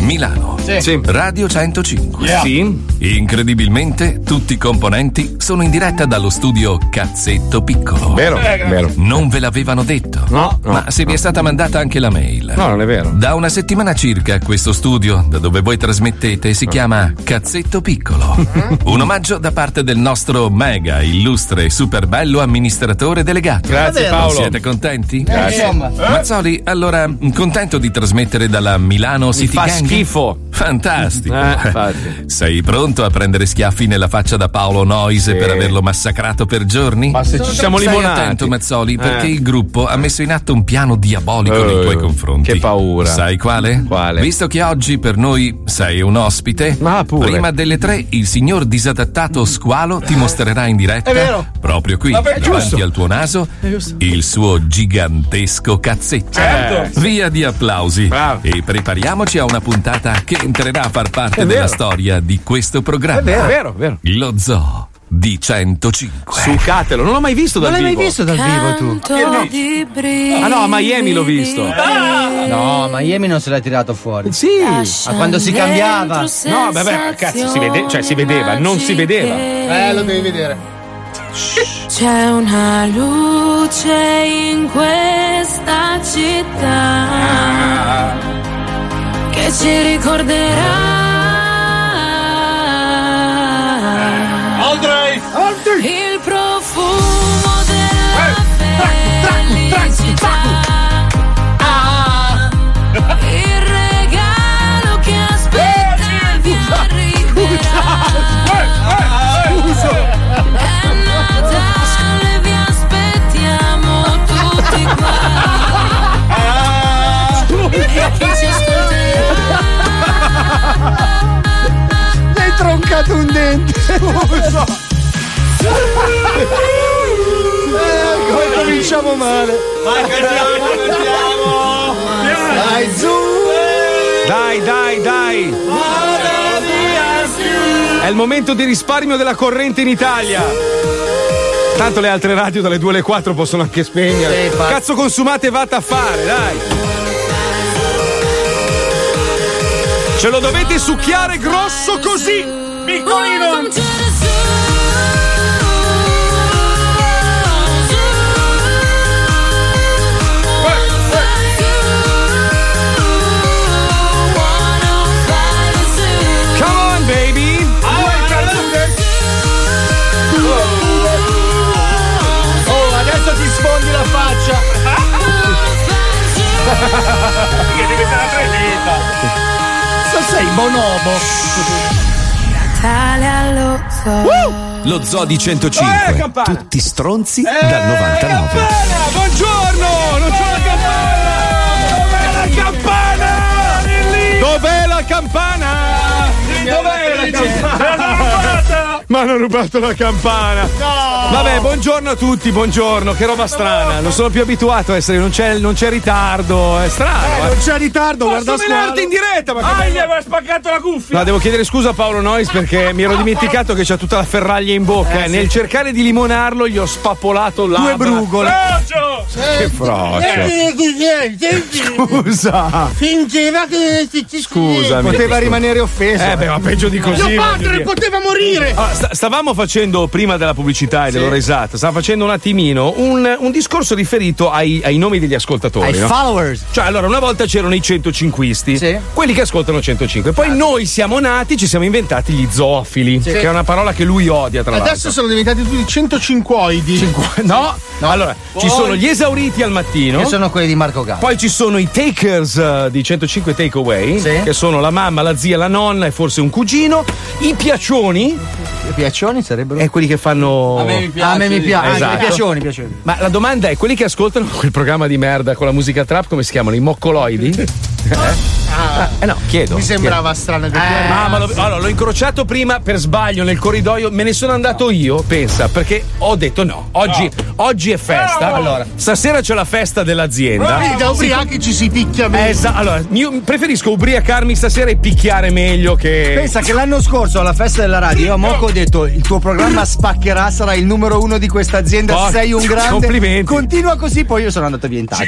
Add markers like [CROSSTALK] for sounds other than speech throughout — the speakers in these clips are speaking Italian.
Milano. Sì. Radio 105. Yeah. Sì. Incredibilmente, tutti i componenti sono in diretta dallo studio Cazzetto Piccolo. Vero, vero. Non ve l'avevano detto. No, no, Ma se vi è stata mandata anche la mail. No, non è vero. Da una settimana circa questo studio, da dove voi trasmettete, si chiama Cazzetto Piccolo. Un omaggio da parte del nostro mega, illustre e super bello amministratore delegato. Grazie? Paolo. Siete contenti? Grazie. Insomma. Mazzoli, allora, contento di trasmettere dalla Milano Mi City Gang? Schifo. Fantastico. Eh. [LAUGHS] Sei pronto a prendere schiaffi nella faccia da Paolo Noise Sì. per averlo massacrato per giorni? Ma se ci siamo Stai limonati. attento, Mazzoli, perché Eh. il gruppo ha messo in atto un piano diabolico Eh, nei tuoi confronti. che paura. Sai quale? Quale? Visto che oggi per noi sei un ospite, Ma pure. prima delle tre il signor disadattato Squalo ti mostrerà in diretta, proprio qui, Vabbè, davanti giusto. al tuo naso, il suo gigantesco cazzetto. Certo. Via di applausi. Bravo. E prepariamoci a una puntata che entrerà a far parte È della storia di questo programma. È vero, vero, vero. Lo zoo di 105. Sucatelo, non l'ho mai visto dal Non l'hai vivo. mai visto dal vivo tu? Canto di brividi. Ah no, a Miami l'ho visto. No, Miami non se l'ha tirato fuori. Sì. Ma quando si cambiava? No, vabbè, cazzo, si vede- cioè, si vedeva, non si vedeva. Eh, lo devi vedere. [LAUGHS] C'è una luce in questa città che ci ricorderà. Il profumo della felicità. Il regalo che aspettavi arriverà. È Natale, vi aspettiamo tutti qua. Chi hai troncato un dente. [LAUGHS] Scusa. Eh, come cominciamo male. Dai, su. Dai, dai, dai. È il momento di risparmio della corrente in Italia. Tanto le altre radio dalle 2 alle 4 possono anche spegnere. Sì. Cazzo consumate vate a fare, dai. Ce lo dovete succhiare grosso così. Piccolino. Come on, baby. Oh, adesso ti sfondi la faccia. Se sei bonobo. Natale allo zoo. Lo zoo di Eh, 105. campana. Tutti stronzi Eh, dal 99. campana, buongiorno! Non c'è la campana! Dov'è la campana? Dov'è la campana? Dov'è la campana? Mi hanno rubato la campana. Vabbè, buongiorno a tutti, buongiorno. Che roba strana. Non sono più abituato a essere, non c'è, non c'è ritardo. È strano. eh. Non c'è ritardo, guarda Posso menarti in diretta, ma Ah, che gli aveva spaccato la cuffia! No, devo chiedere scusa a Paolo Nois perché [LAUGHS] mi ero dimenticato che c'ha tutta la ferraglia in bocca. eh. Nel cercare di limonarlo gli ho spappolato la. Due brugole. Frocio! Che frocio. Scusa. Fingeva che Scusami. Poteva rimanere offeso. Eh beh, ma peggio di così. Mio padre poteva morire! Allora, sta- stavamo facendo prima della pubblicità e dell'ora esatta, stavamo facendo un attimino un, un discorso riferito ai, ai nomi degli ascoltatori. Ai no? followers. Cioè, allora, una volta c'erano i 105isti, Sì. quelli che ascoltano 105. Poi noi siamo nati, ci siamo inventati gli zoofili, che è una parola che lui odia, tra l'altro. Adesso sono diventati tutti 105oidi. No, allora, ci sono gli esauriti al mattino. Che sono quelli di Marco Gallo. Poi ci sono i takers eh, di 105 Takeaway, Sì. che sono la mamma, la zia, la nonna e forse un cugino. I piaccioni, I piaccioni sarebbero. è quelli che fanno. Ah, a me mi piace. Esatto. I piaccioni, piaccioni. Ma la domanda è: quelli che ascoltano quel programma di merda con la musica trap, come si chiamano? I moccoloidi? [LAUGHS] Eh? Eh no, chiedo. Mi sembrava strano che tu eri- Ah, ma l'ho, allora, l'ho incrociato prima per sbaglio nel corridoio, me ne sono andato io, pensa, perché ho detto no, oggi, oggi è festa. Allora, stasera c'è la festa dell'azienda. Quindi da ubriachi ci si picchia meglio. Esatto, allora, io preferisco ubriacarmi stasera e picchiare meglio che. Pensa che l'anno scorso alla festa della radio io a Moco ho detto il tuo programma spaccherà, sarai il numero uno di questa azienda, Oh, sei un grande. complimenti. Continua così, poi io sono andato via in taxi.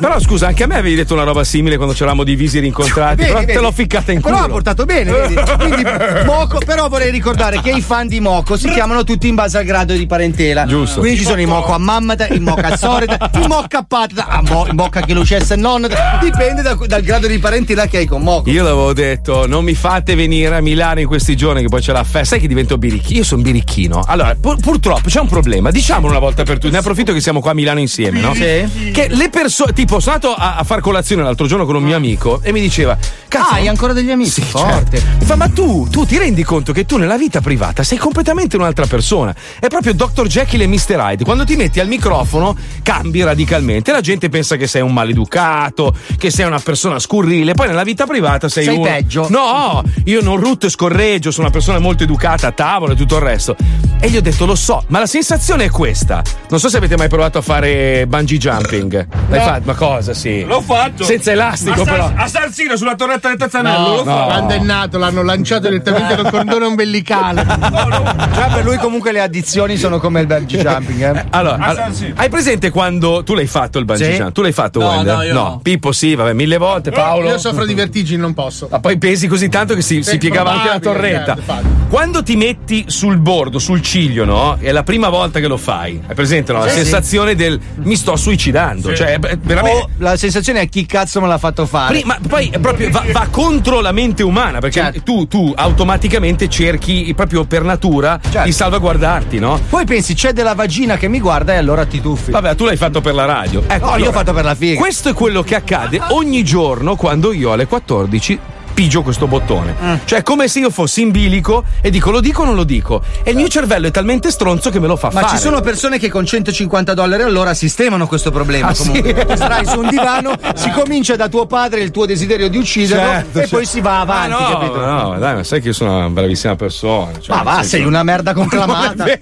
Però scusa, anche a me avevi detto una roba simile quando c'eravamo divisi e rincontrati. Vedi, però te vedi. l'ho ficcata in culo. Però ha portato bene, vedi? [LAUGHS] Quindi Moco, però vorrei ricordare che i fan di Moco si chiamano tutti in base al grado di parentela. Giusto. Quindi ci sono i Moco a Mammata, i Moco a Soreta, [LAUGHS] i Moco a Patata, a Mo- i Moco che Lucessa e nonna. Dipende da- dal grado di parentela che hai con Moco. Io l'avevo detto, non mi fate venire a Milano in questi giorni che poi c'è la festa. Sai che divento birichino? Io sono birichino. Allora, pur- purtroppo c'è un problema. Diciamolo una volta per tutte. Ne approfitto che siamo qua a Milano insieme, no? Sì. Che le persone. Tipo, sono andato a, a far colazione l'altro giorno con un mio amico e mi diceva: Cazzo. Ah, hai ancora degli amici? Sì, Forte. certo. Mi fa, ma tu, tu ti rendi conto che tu nella vita privata sei completamente un'altra persona? È proprio Dr. Jekyll e Mr. Hyde. Quando ti metti al microfono cambi radicalmente. La gente pensa che sei un maleducato, che sei una persona scurrile. Poi nella vita privata sei, Sei uno. peggio. No, io non rutto e scorreggio, sono una persona molto educata a tavola e tutto il resto. E gli ho detto, lo so, ma la sensazione è questa. Non so se avete mai provato a fare bungee jumping. L'hai No. fatto? Ma cosa, sì? L'ho fatto. Senza elastico, però. a Sarsino sulla torretta del Tazzanello. No, l'ho fatto. quando è nato l'hanno lanciato direttamente col cordone ombelicale. [LAUGHS] Già per lui comunque le addizioni sono come il bungee [LAUGHS] jumping, eh. Allora, allora, sì. hai presente quando tu l'hai fatto il bungee Sì. jump? Tu l'hai fatto, No, Wender? no, io no. Pippo sì, vabbè, mille volte, Paolo. Io soffro di vertigini, non posso. Ma poi pesi così tanto che si, si Sì, piegava anche la torretta. certo. Quando ti metti sul bordo, sul ciglio, no? È la prima volta che lo fai. Hai presente, no? La Sì, sensazione del mi sto suicidando. Cioè, veramente. Oh, la sensazione è chi cazzo me l'ha fatto fare. Prima- poi proprio va, va contro la mente umana perché Certo. tu, tu automaticamente cerchi proprio per natura Certo. di salvaguardarti, no? Poi pensi c'è della vagina che mi guarda e allora ti tuffi. Vabbè, tu l'hai fatto per la radio. Ecco, No, io allora, ho fatto per la figa. Questo è quello che accade ogni giorno quando io alle 14 pigio questo bottone. Mm. Cioè, è come se io fossi in bilico e dico lo dico o non lo dico. E il mio cervello è talmente stronzo che me lo fa Ma fare. ci sono persone che con 150 dollari all'ora sistemano questo problema. Ah, sì? comunque. [LAUGHS] Starai su un divano, [LAUGHS] si comincia da tuo padre il tuo desiderio di ucciderlo Certo, e certo. poi si va avanti, Ah, no, capito? no, dai, ma sai che io sono una bravissima persona. cioè, Ma va, senso- sei una merda conclamata. [LAUGHS]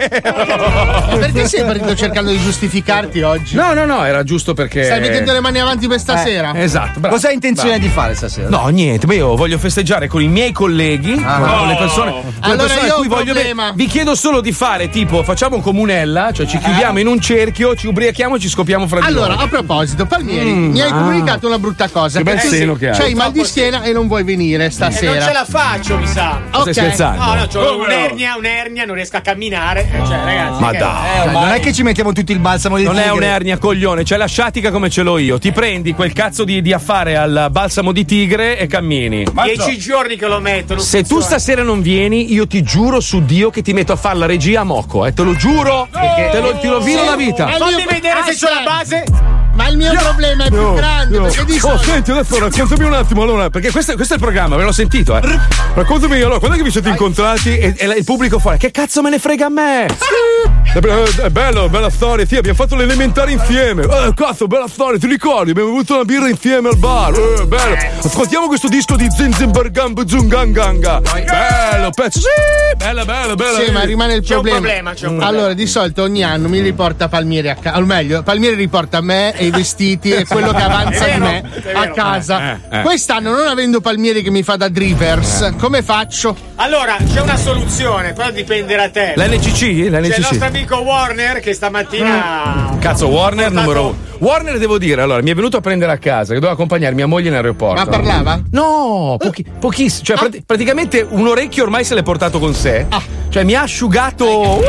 Perché sei partito cercando di giustificarti oggi? No, no, no, era giusto perché. Stai mettendo le mani avanti per stasera? Esatto, bravo. Cosa hai intenzione Bravo. di fare stasera? No, niente, ma io voglio festeggiare con i miei colleghi, con con le persone, con le Ah. Allora persone io cui voglio bene. Vi chiedo solo di fare tipo, facciamo un comunella, cioè ci chiudiamo in un cerchio, ci ubriachiamo e ci scopiamo fra di Allora, noi. a proposito, Palmieri, Mm, mi hai ah. comunicato una brutta cosa. Che bel perché seno che hai. C'hai mal di schiena e non vuoi venire Eh, non stasera. ce la faccio, mi sa. Ok. Stai scherzando? No, no, Oh, ho un'ernia, un'ernia, non riesco a camminare. Eh, Cioè, ragazzi. Ma che- dai. eh, non è che ci mettiamo tutti il balsamo di Non è tigre. un'ernia, coglione, c'è la sciatica come ce l'ho io. Ti prendi quel cazzo di, di affare al balsamo di tigre e cammini. Dieci giorni che lo metto. Se tu funziona. stasera non vieni, io ti giuro su Dio che ti metto a fare la regia a moco, eh, te lo giuro, te lo, ti rovino la vita. Fammi vedere se c'ho la base. Ma il mio problema è più grande Io- perché di Oh, solito. senti, adesso raccontami un attimo allora, perché questo, questo è il programma, ve l'ho sentito, eh. Raccontami allora, quando è che vi siete incontrati e, e il pubblico fuori, che cazzo me ne frega a me? È, be- è bello, bella storia, sì, abbiamo fatto l'elementare insieme. Eh, cazzo, bella storia, ti ricordi? Abbiamo bevuto una birra insieme al bar. Eh, bello. Ascoltiamo questo disco di Zinzimbergamb Zunganganga. Bello, pezzo. Sì, bella, bella, bella. Sì, ma rimane il C'è un problema. problema, c'è un problema. Allora, di solito ogni anno mi riporta Palmieri a casa. O meglio, Palmieri riporta me e i vestiti e quello che avanza È di vero, me a vero. casa. Eh, eh. Quest'anno, non avendo Palmieri che mi fa da drivers, come faccio? Allora, c'è una soluzione, però dipende da te. L'NCC? C'è il nostro L'NCC. amico Warner che stamattina. Cazzo, Warner Portato- numero uno. Warner devo dire, allora, mi è venuto a prendere a casa, che doveva accompagnare mia moglie in aeroporto. Ma parlava? No, pochi- pochissimo. Cioè, prati- praticamente un orecchio ormai se l'è portato con sé. Cioè, mi ha asciugato. Uh,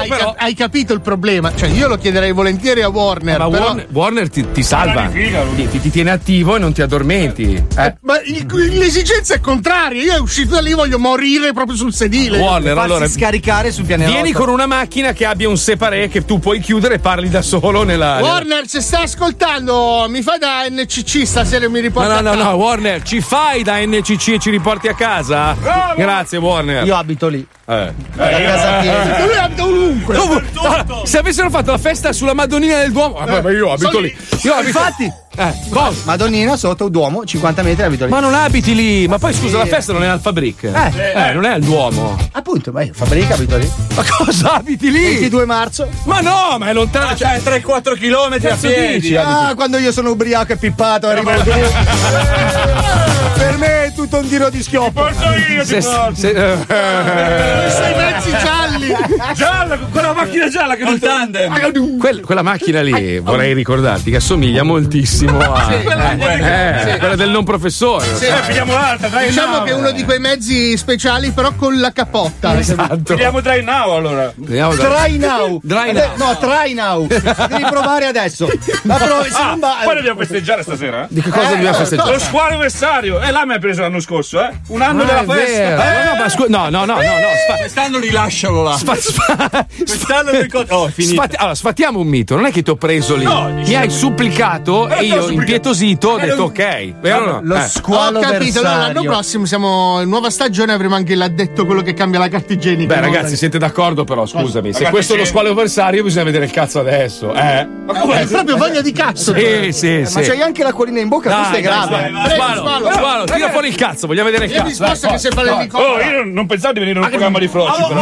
Hai, però- cap- hai capito il problema? Cioè, io lo chiederei volentieri a Warner. ma però- Warner, Warner ti, ti salva. Figa. Ti, ti- ti tiene attivo e non ti addormenti. Eh. Ma il- l'esigenza è contraria. Io uscito da lì voglio morire proprio sul sedile. Warner, Farsi allora. scaricare sul pianerottolo. Vieni con una macchina che abbia un separé che tu puoi chiudere e parli da solo nella. Warner, se sta ascoltando, mi fa da NCC stasera e mi No, riporta no, no, a no, casa. Warner, ci fai da NCC e ci riporti a casa? Grazie, Warner. Io abito lì. Eh. Da casa piena. Lui abita ovunque. Dove- allora, se avessero fatto la festa sulla Madonnina del Duomo, vabbè, ma io abito lì. Io abito. Infatti, Eh, cosa? Madonnina sotto Duomo, 50 metri abito lì. Ma non abiti lì, ma poi scusa, la festa non è al Fabric. Eh, non è al Duomo. Appunto, ma io fabbrica abito lì. Ma cosa abiti lì? 22 marzo. Ma no, ma è lontano. Cioè, 3-4 km a piedi. dici? Ah, quando io sono ubriaco e pippato arrivo giù. per me è tutto un tiro di schioppo. Porto io, ti Se- porto. se- eh, Sei mezzi gialli. Gialla, con quella macchina gialla che non tandem. quel- quella macchina lì, vorrei ricordarti, che assomiglia moltissimo [LAUGHS] a. eh, quella del non professore. sai. Eh, pigliamo l'altra, dai Diciamo now. che è uno di quei mezzi speciali, però con la capotta. Esatto. Pigliamo dry now allora. Vediamo da- Try now. Dry Eh, now. No, try now. Devi provare adesso. Provi, se Ah, va- poi dobbiamo festeggiare stasera. eh? Di che cosa dobbiamo festeggiare? Lo squalo anniversario. E là mi ha preso l'anno scorso, eh? Un anno Ah, della festa. No, no, ma scu- no, no, no, no, no, sfa- Quest'anno rilascialo là. sfa- sfa- Quest'anno ricordo. Oh, sfatti- allora, sfattiamo un mito, non è che ti ho preso lì. No, Mi hai supplicato Eh, e ho io supplicato. impietosito ho Eh, detto ok. Vero? Lo Eh. Ho squalo capito, allora l'anno prossimo siamo in nuova stagione avremo anche l'addetto quello che cambia la carta igienica. Beh, ragazzi, siete d'accordo, però, scusami. Se questo è lo squalo avversario, bisogna vedere il cazzo adesso. Eh. Hai proprio voglia di cazzo. Sì, sì, Ma sì. c'hai anche l'acquolina in bocca, questo è grave. Squalo, tira fuori il cazzo, vogliamo vedere il Io mi cazzo. sposto che sei Oh, l'elicottero. io non pensavo di venire in un programma di Froci, però.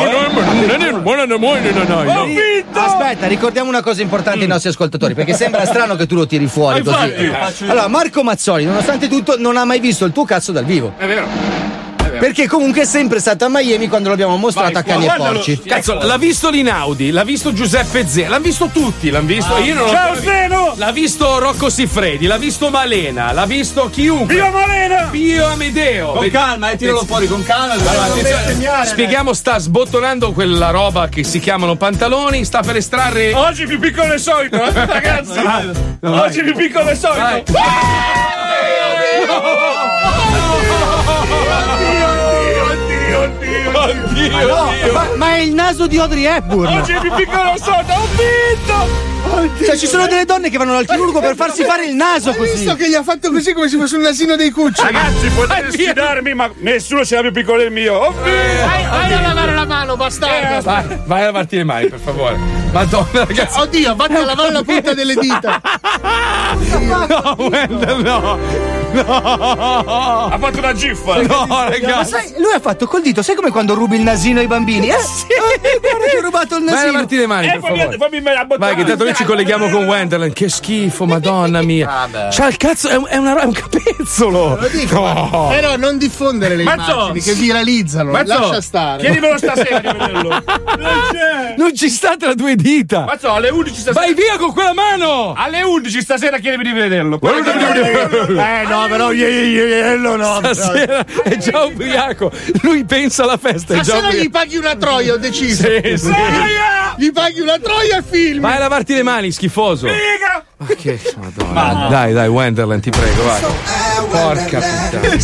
Eh. Ho vinto! Aspetta, ricordiamo una cosa importante ai nostri ascoltatori, perché sembra strano che tu lo tiri fuori Ma così. Allora, Marco Mazzoli, nonostante tutto, non ha mai visto il tuo cazzo dal vivo. È vero. Perché comunque è sempre stato a Miami quando l'abbiamo mostrato a cani e porci. Cazzo, l'ha visto Linaudi, l'ha visto Giuseppe Zeno, l'hanno visto tutti, l'hanno visto. io non l'ho Ciao Zeno! L'ha visto Rocco Siffredi, l'ha visto Malena, l'ha visto chiunque. Viva Malena! Pio Amedeo. Con calma, eh, tiralo fuori con calma. Allora, spieghiamo, sta sbottonando quella roba che si chiamano pantaloni, sta per estrarre. Oggi più piccolo del solito, eh, ragazzi. [LAUGHS] Oggi più piccolo del solito. [LAUGHS] oddio, oddio. Oddio, Ma, ma è il naso di Audrey Hepburn. Oggi è più piccolo solito, ho vinto! Cioè, ci sono delle donne che vanno dal chirurgo per farsi fare il naso Hai visto così. che gli ha fatto così come se fosse un asino dei cuccioli? Ragazzi, potete sfidarmi, ma nessuno ce l'ha più piccolo del mio. Ho vinto! Vai, vai a lavare la mano, bastardo. Vai, vai a lavarti le mani, per favore. Madonna, ragazzi. Oddio, vatti a lavare la punta delle dita. [LAUGHS] No, Wendell, no. [LAUGHS] No. Ha fatto una giffa. No, Ma ragazzi. sai, lui ha fatto col dito, sai come quando rubi il nasino ai bambini? Eh? Eh, guarda che ho rubato il Vai a nasino. lavarti le mani, Eh, per fammi, favore. fammi me la bottare. Vai, che tanto noi ci colleghiamo con Wenderland. Che schifo, madonna mia. C'ha il cazzo, è un, è una- è un capezzolo. No. Però non diffondere le Mazzo! immagini che viralizzano. Mazzo, Lascia stare. Chiedimelo stasera [LAUGHS] di vederlo. Non c'è. Non ci sta tra due dita. Mazzo, alle 11 stasera. Vai via con quella mano. Alle 11 stasera chiedimi di vederlo. Eh no, però iello no. Stasera è già ubriaco. Lui pensa alla festa, è già Stasera gli paghi una troia, ho deciso. Sì, sì. Gli paghi una troia e film. Vai a lavarti le mani, schifoso. Figa! Ma che madonna. Dai, dai, Wenderland, ti prego, vai. Porca puttana.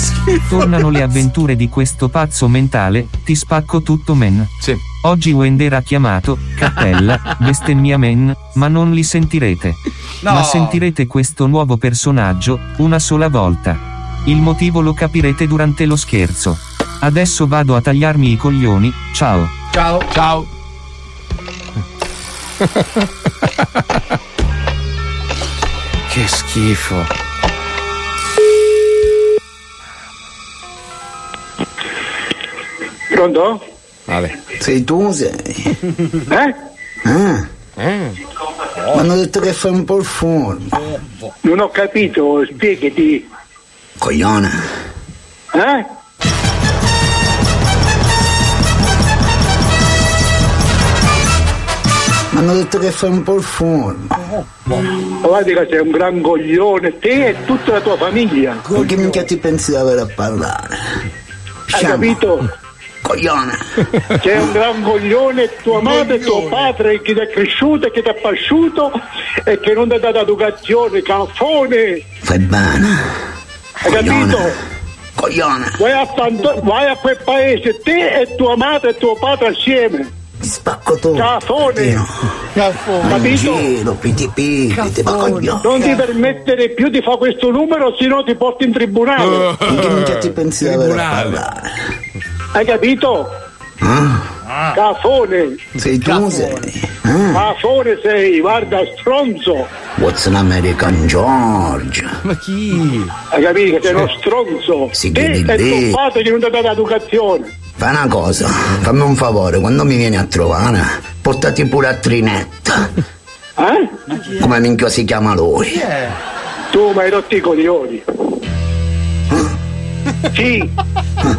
Tornano le avventure di questo pazzo mentale, ti spacco tutto men. Sì. Oggi Wender ha chiamato, cappella, bestemmia men, ma non li sentirete. Ma sentirete questo nuovo personaggio, una sola volta. Il motivo lo capirete durante lo scherzo. Adesso vado a tagliarmi i coglioni, ciao. Ciao. Ciao. [LAUGHS] che schifo. Pronto? Vale. Sei tu, sei. Eh? Ah, Eh. mi hanno detto che fai un po' il forno. Non ho capito, spiegati. Coglione. Eh? Hanno detto che fai un po' il. Guarda che sei un gran coglione, te e tutta la tua famiglia. Con che minchia ti pensi di avere a parlare? Hai capito? Coglione. Sei un gran coglione, tua madre e tuo padre che ti ha cresciuto e che ti ha pasciuto e che non ti ha dato educazione, caffone. Fai bene. Hai capito? Coglione. Vai a, tanto- vai a quel paese, te e tua madre e tuo padre assieme. Spacco tu. Cafone! Capito? Piti piti. Non ti permettere più di fare questo numero, se no ti porti in tribunale. Con che minchia ti pensi di avere a parlare? Hai capito? Ah? Cafone! Sei tu sei? Ah? Cafone sei, guarda, stronzo! What's an American George? Ma chi? Hai capito sei uno stronzo? Si chiede e lì. tuo padre che non ti ha dato educazione. Fai una cosa, fammi un favore, quando mi vieni a trovare, portati pure a Trinetta. Eh? Come minchia si chiama lui? Tu mi hai rotto i coglioni. [LAUGHS] Sì,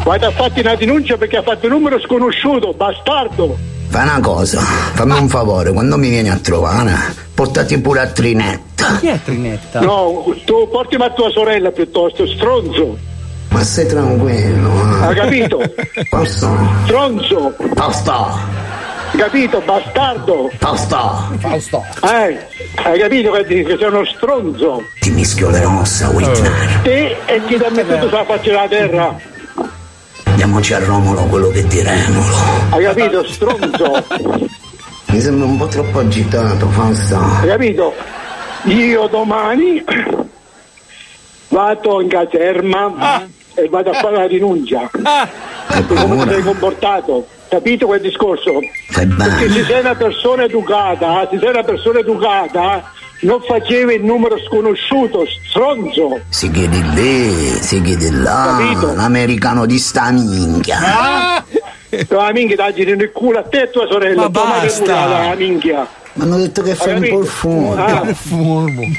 vado a farti una denuncia perché ha fatto un numero sconosciuto, bastardo. Fai una cosa, fammi un favore, quando mi vieni a trovare, portati pure a Trinetta. Chi è Trinetta? No, tu portami a tua sorella piuttosto, stronzo. Ma stai tranquillo. eh? Hai capito? Posso? Stronzo. Basta. Capito, bastardo. Basta. Fausto. Eh, hai capito che, che sei uno stronzo. Ti mischio le ossa, Whitner. Te e chi ti ha messo sulla faccia della terra. Andiamoci a Romolo quello che di Remolo. Hai capito, stronzo. Mi sembra un po' troppo agitato, Fausto. Hai capito? Io domani vado in caserma e vado a fare la rinuncia. Per come ti sei comportato. Capito quel discorso? Perché se sei una persona educata, se sei una persona educata, non facevi il numero sconosciuto, stronzo. Si chiede lì, si chiede là. Capito? L'americano di sta minchia. Ah! La minchia dai nel culo a te e tua sorella, Ma tua madre basta. pure la minchia. Mi hanno detto che fai un po' il fumo. Ah.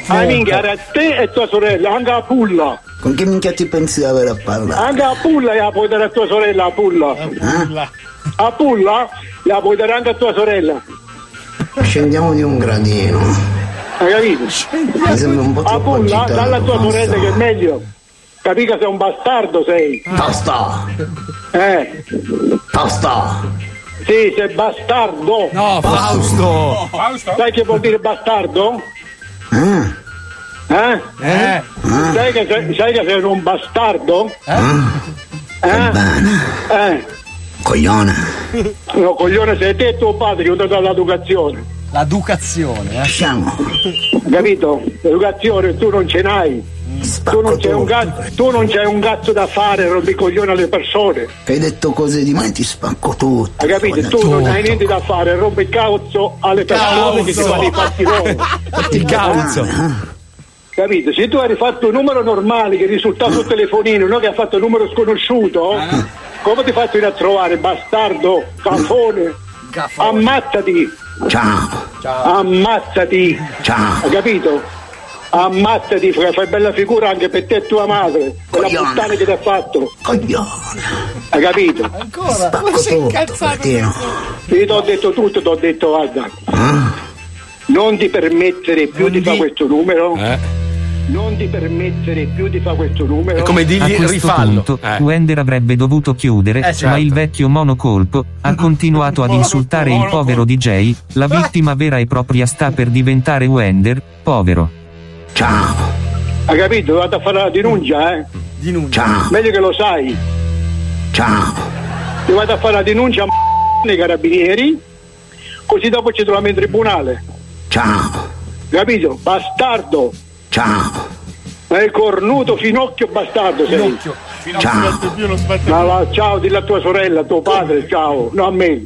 La minchia era te e tua sorella, anche la pulla. Con che minchia ti pensi di avere a parlare? Anche la pulla la puoi dare a tua sorella, la pulla. La pulla la puoi dare anche a tua sorella. Scendiamo di un gradino. Hai capito? Mi sembra un po' troppo pulla agitato. dalla tua Fausto. sorella che è meglio. Capì che sei un bastardo sei. Basta. Eh. Basta. Sì, sei bastardo. No, Fausto. Sai che vuol dire bastardo? Ah. Eh? Eh? Sai, che sei, sai che sei un bastardo? Ah. Eh? Eh? Coglione. No, coglione sei te e tuo padre che ti dà l'educazione. La ducazione, eh. Lasciamo. Capito? L'educazione tu non ce n'hai. Tu non, c'hai un cazzo, tu non c'hai un cazzo da fare, rompi i coglioni alle persone. Che hai detto cose di me ti spacco tutto. Hai capito? Tu non hai niente da fare, rompi il cazzo alle persone che ti fanno i fatti loro. [LAUGHS] Il cazzo. Capito? Se tu hai fatto un numero normale che risultava sul telefonino, non che hai fatto un numero sconosciuto, come ti fai a trovare, bastardo, cafone? Ammazzati! Ciao. Ammazzati! Ciao. Hai capito? Ammazzati, fai, fai bella figura anche per te e tua madre, per la Coglione. puttana che ti ha fatto. Coglione. Hai capito? Spacco tutto. cretino. Io ti ho detto tutto, ti ho detto guarda, Ah. non ti permettere più di fare questo numero. Eh? Non ti permettere più di fare questo numero. È come A digli questo rifallo. punto, Eh. Wender avrebbe dovuto chiudere, Eh, certo. ma il vecchio monocolpo ha continuato ad insultare il povero DJ. La vittima vera e propria sta per diventare Wender, povero. Ciao. Hai capito? Vado a fare la denuncia, eh? Ciao. Meglio che lo sai. Ciao. Io vado a fare la denuncia a nei carabinieri, così dopo ci troviamo in tribunale. Ciao. Capito? Bastardo. Ciao. Ma è cornuto finocchio bastardo sei. Ciao. Ma va, ciao, dillo a tua sorella, a tuo padre, ciao, no a me.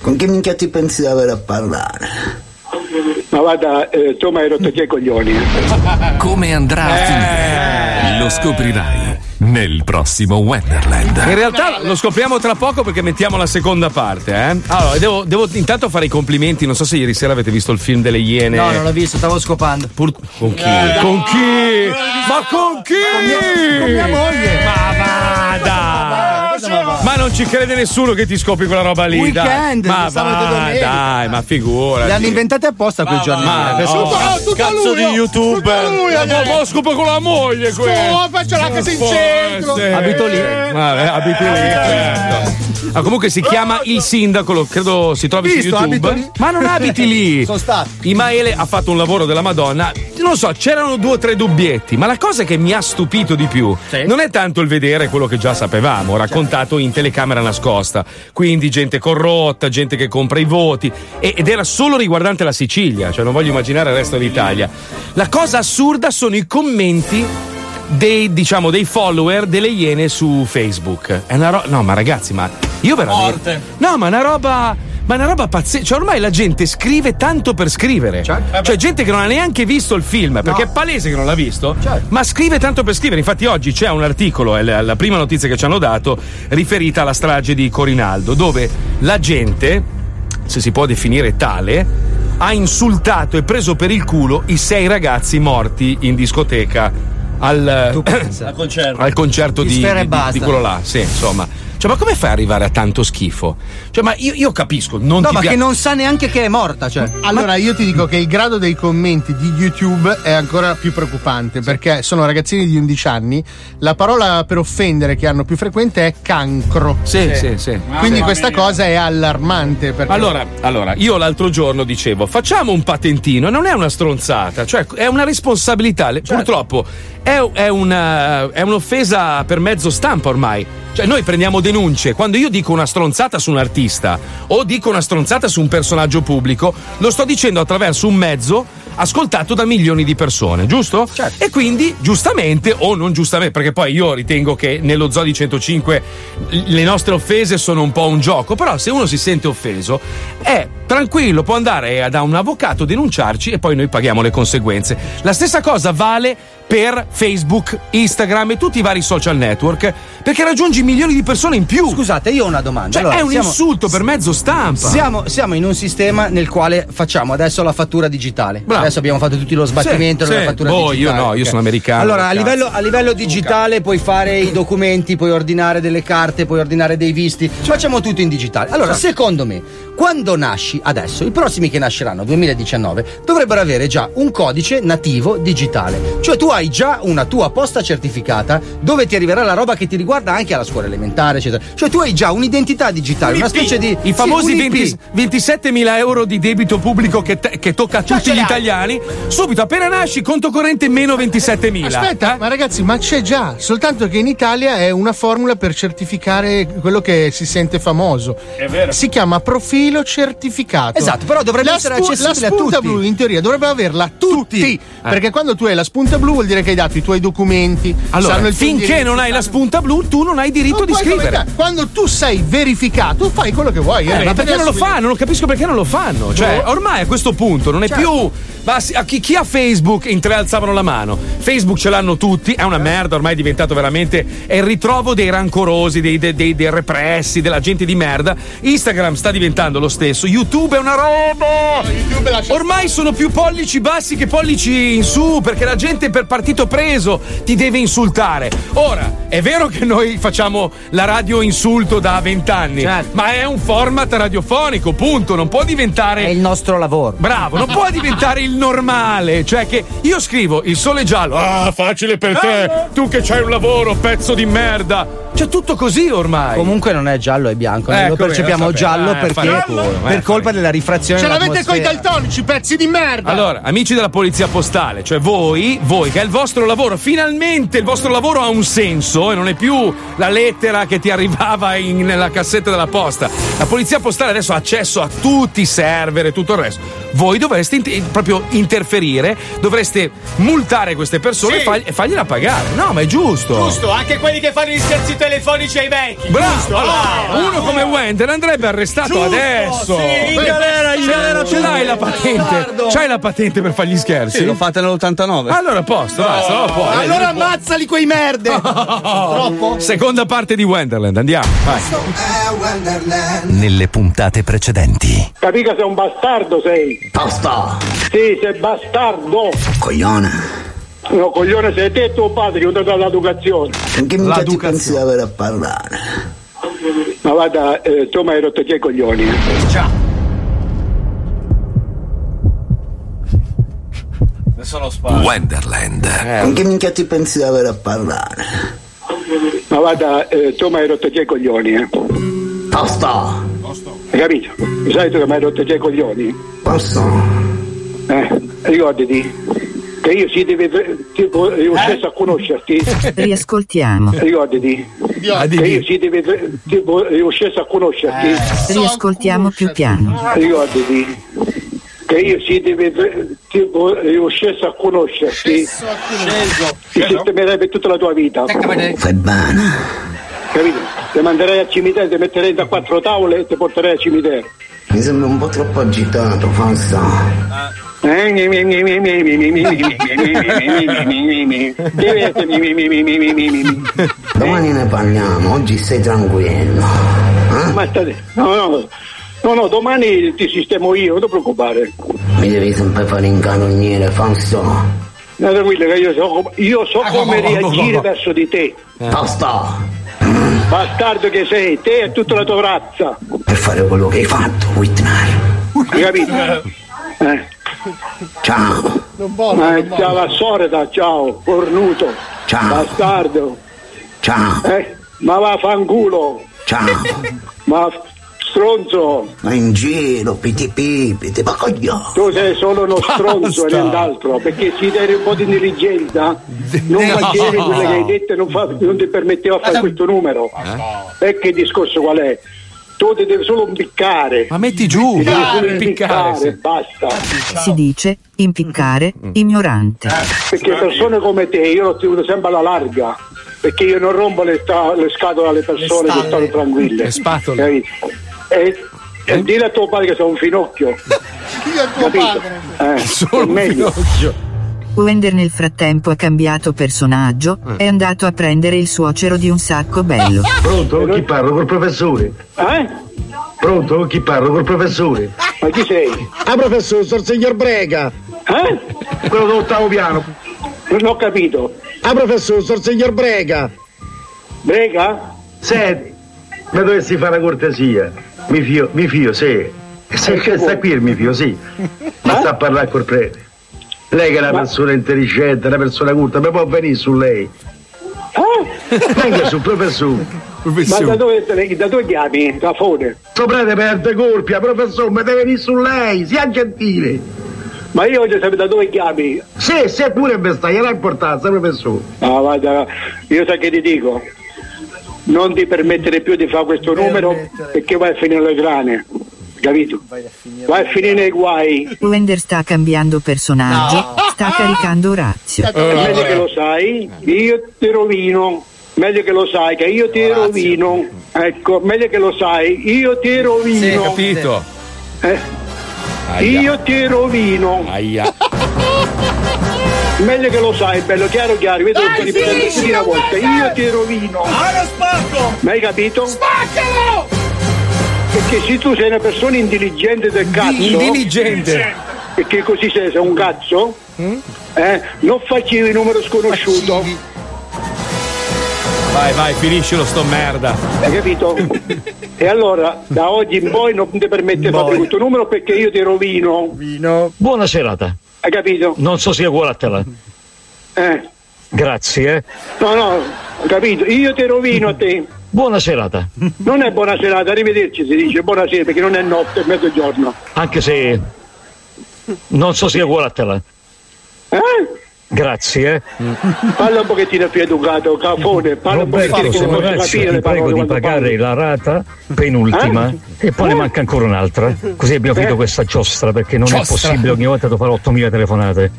Con che minchia ti pensi di avere a parlare? Ma guarda, eh, tu mi hai rotto che coglioni. Come andrà a finire? Lo scoprirai nel prossimo Wonderland. In realtà lo scopriamo tra poco perché mettiamo la seconda parte. Eh? Allora, devo, devo intanto fare i complimenti. Non so se ieri sera avete visto il film delle Iene. No, non l'ho visto, stavo scopando. Pur- con chi? con chi? Ma con chi? Con mia moglie. Ma vada! Ma non ci crede nessuno che ti scopri quella roba lì. Weekend, dai. Ma va, dai, ma figura. Le hanno inventate apposta quei giorni. Ma Per no. scopo- Cazzo di youtuber. Ma ma scopo con la moglie questo. faccio la casa in centro. Abito lì. Vabbè, abiti lì, certo. Ah, comunque si chiama Il Sindaco, lo- credo si trovi Visto, su abito YouTube. Ma non abiti lì. [LAUGHS] Sono stato. Imaele ha fatto un lavoro della Madonna. non so, c'erano due o tre dubbietti, ma la cosa che mi ha stupito di più non è tanto il vedere quello che già sapevamo, raccontato in telecamera nascosta. Quindi gente corrotta, gente che compra i voti, e- ed era solo riguardante la Sicilia, cioè non voglio immaginare il resto d'Italia. La cosa assurda sono i commenti dei, diciamo, dei follower delle Iene su Facebook. È una ro- no, ma ragazzi, ma io veramente. No, ma è una roba. Ma è una roba pazzesca. Cioè, ormai la gente scrive tanto per scrivere. Cioè, gente che non ha neanche visto il film, perché è palese che non l'ha visto, ma scrive tanto per scrivere. Infatti, oggi c'è un articolo, è la, la prima notizia che ci hanno dato, riferita alla strage di Corinaldo, dove la gente, se si può definire tale, ha insultato e preso per il culo i sei ragazzi morti in discoteca al, Al concerto. [COUGHS] al concerto Di di, e di quello là. Sì, insomma. Cioè, ma come fai ad arrivare a tanto schifo? Cioè, ma io, io capisco, non No, ti ma pia- che non sa neanche che è morta, cioè. Allora, io ti dico che il grado dei commenti di YouTube è ancora più preoccupante perché sono ragazzini di 11 anni. La parola per offendere che hanno più frequente è cancro. Sì, sì, sì. Quindi Mamma questa mia. cosa è allarmante. Perché Allora, allora, io l'altro giorno dicevo, facciamo un patentino, non è una stronzata, cioè è una responsabilità. Le- Purtroppo è, è una- è un'offesa per mezzo stampa ormai. Cioè, noi prendiamo denunce. Quando io dico una stronzata su un artista o dico una stronzata su un personaggio pubblico, lo sto dicendo attraverso un mezzo ascoltato da milioni di persone, giusto? E quindi, giustamente o non giustamente, perché poi io ritengo che nello Zoo di 105 le nostre offese sono un po' un gioco, però se uno si sente offeso è tranquillo, può andare da un avvocato, denunciarci e poi noi paghiamo le conseguenze. La stessa cosa vale per Facebook, Instagram e tutti i vari social network, perché raggiungi milioni di persone in più. Scusate, io ho una domanda. Cioè, Allora, è un siamo- insulto per mezzo stampa. Siamo, siamo in un sistema nel quale facciamo adesso la fattura digitale. Adesso abbiamo fatto tutti lo sbattimento Sì, della sì. fattura Boh, io digitale. no, io sono americano, Allora, a livello, a livello digitale puoi fare i documenti, puoi ordinare delle carte, puoi ordinare dei visti. Facciamo tutto in digitale. Allora, Certo. secondo me, quando nasci adesso, i prossimi che nasceranno, 2019, dovrebbero avere già un codice nativo digitale. Cioè, tu hai già una tua posta certificata dove ti arriverà la roba che ti riguarda anche alla scuola elementare, eccetera. Cioè, tu hai già un'identità digitale, una specie di. I famosi sì, un IP. 20 27.000 euro di debito pubblico che, te- che tocca a Già tutti gli italiani. Subito, appena nasci, conto corrente meno 27.000. Aspetta, ma ragazzi, ma c'è già, soltanto che in Italia è una formula per certificare quello che si sente famoso. È vero. Si chiama profilo certificato. Esatto, però dovrebbe La essere spu- accessibile La a spunta tutti. blu in teoria dovrebbe averla tutti. Perché quando tu hai la spunta blu vuol dire che hai dato i tuoi documenti. Allora, finché non hai la spunta blu, tu non hai diritto Non di scrivere. commentare. Quando tu sei verificato, fai quello che vuoi. Eh, ma perché non lo fanno? Non capisco perché non lo fanno. Cioè, ormai a questo punto non è Certo. più. Ma chi, chi ha Facebook in tre alzavano la mano. Facebook ce l'hanno tutti, è una merda, ormai è diventato veramente. È il ritrovo dei rancorosi, dei, dei- dei- dei repressi, della gente di merda. Instagram sta diventando lo stesso. YouTube è una roba! Ormai sono più pollici bassi che pollici in su, perché la gente per partito preso ti deve insultare. Ora, è vero che noi facciamo la radio insulto da vent'anni, ma è un format radiofonico, punto. Non può diventare. È il nostro lavoro. Bravo, non può diventare il normale. Cioè, che io scrivo il sole giallo. Ah, facile per te. Tu che c'hai un lavoro, pezzo di merda. C'è tutto così ormai. Comunque non è giallo, è bianco. Noi Ecco, lo percepiamo lo giallo Eh, perché culo, per colpa della rifrazione. Ce l'avete coi daltonici, pezzi di merda! Allora, amici della polizia postale, cioè voi, voi che è il vostro lavoro, finalmente il vostro lavoro ha un senso e non è più la lettera che ti arrivava in- nella cassetta della posta. La polizia postale adesso ha accesso a tutti i server e tutto il resto. Voi dovreste int- proprio interferire, dovreste multare queste persone Sì. e, far- e fargliela pagare. No, ma è giusto. Giusto, anche quelli che fanno gli scherzi telefonici ai vecchi. Bravo, giusto? allora, Ah, uno come Wender andrebbe arrestato Giusto, adesso. Sì, in galera, in Ce- galera Ce l'hai la patente? C'hai la patente per fargli scherzi? Sì, l'ho fatta nell'89. Allora a posto, basta, no, puoi. Allora ammazzali quei merde! [LAUGHS] Troppo? Seconda parte di Wonderland, andiamo. Vai. Nelle puntate precedenti. Capì che sei un bastardo sei? Tosto! Sì, sei bastardo! Coglione! No, coglione sei te e tuo padre che ho dato l'educazione. Che minchia ti pensi di avere a parlare? Ma guarda, eh, tu mi hai rotto già i coglioni. Ciao. Adesso lo sparo. Wonderland. Con che minchia ti pensi di avere a parlare? Ma guarda, eh, tu mi hai rotto già i coglioni, eh. Tosto! Hai capito? Sai tu che mi hai rotto già i coglioni? Posso? Eh, ricordati che io si deve tipo io sceso a conoscerti [LAUGHS] Riascoltiamo. ricordati che io si deve tipo io sceso a conoscerti. Riascoltiamo più piano. ricordati che io si deve tipo io sceso a conoscerti. Ti sistemerei per tutta la tua vita. Fai bene. capito? ti manderei al cimitero ti metterei da quattro tavole e ti porterei al cimitero. Mi sembra un po' troppo agitato, Fausto. [LAUGHS] Domani ne parliamo, oggi stai tranquillo. Ma state, no, no, no, no, domani ti sistemo io, non ti preoccupare. Mi devi sempre fare incanoniere, Fausto. No, tranquillo, che io so, io so come reagire verso di te. Fausto, Bastardo che sei, te e tutta la tua razza. per fare quello che hai fatto, Whitney. Hai capito? [LAUGHS] Eh. Ciao. Ma ciao la sorda, ciao, cornuto. Ciao. Bastardo. Ciao. Eh, ma va fanculo. Ciao. Ma stronzo. Ma in giro, piti pipi, ti coglione. Tu sei solo uno stronzo e nient'altro, perché se dai un po' di intelligenza non No. facevi quello che hai detto e non, fa- non ti permetteva fare questo numero. E che discorso qual è? Tu ti devi solo impiccare. Ma metti giù. Solo Impiccare, impiccare, sì. basta. Si dice impiccare, ignorante. Perché persone come te io l'ho tenuto sempre alla larga. Perché io non rompo le, sta- le scatole alle persone che stanno tranquille. Le spatole. Capito? E, e dire a tuo padre che sei un finocchio. Chi è tuo Capito? padre? Eh, è meglio. Wender nel frattempo ha cambiato personaggio, è andato a prendere il suocero di un sacco bello. Pronto? Chi parlo col professore? Eh? Pronto? Chi parlo col professore? Ma chi sei? Ah, professore, sono il signor Brega. Eh? Quello dell'ottavo piano. Non ho capito. Ah, professore, sono il signor Brega. Brega? Senti, mi dovessi fare una cortesia. Mi fio, mi fio, sì. Se che sta qui il mio fio, sì. Ma sta a parlare col prete. Lei che è una persona intelligente, una persona culta, mi può venire su lei. Venga sul professore. Ma da dove, da dove chiami? Da Fone? Sto prete perde colpia, professore, mi deve venire su lei, sia gentile. Ma io voglio sapere da dove chiami? Sì, se pure in vestaglia, non ha importanza, professore. No, guarda, io sai che ti dico? Non ti permettere più di fare questo numero perché vai a finire le grane. Capito? Vai a finire nei guai. Wender sta cambiando personaggio, sta caricando Orazio. È meglio che lo sai, io ti rovino. Meglio che lo sai, che io ti rovino. Ecco, meglio che lo sai, io ti rovino. Sì, capito. Eh, Aia. Io ti rovino. Aia. Meglio che lo sai, bello chiaro chiaro, vedo che ripetere una volta. Io ti rovino. Ah, lo spacco! Mi hai capito? Spaccalo! Perché se tu sei una persona intelligente del cazzo. Intelligente. Perché così sei, sei un cazzo? Mm? Eh? Non facevi il numero sconosciuto. Vai, vai, finiscilo sto merda. Hai capito? [LAUGHS] e allora da oggi in poi non ti permette di fare questo numero perché io ti rovino. Buona serata. Hai capito? Non so sia uguale a te. là. Eh. Grazie, eh. No, no, ho capito. Io ti rovino a te. Buona serata. Non è buona serata, arrivederci si dice buonasera perché non è notte, è mezzogiorno. Anche se non so sia uguale a te. là. Eh? Grazie, eh. Parla un pochettino più educato, cafone, parla un pochettino Roberto, se non posso Morazio, capire ti prego di pagare parli. la rata penultima e poi ne manca ancora un'altra. Così abbiamo finito Eh? questa giostra perché non Giostra? è possibile ogni volta fare 8000 telefonate.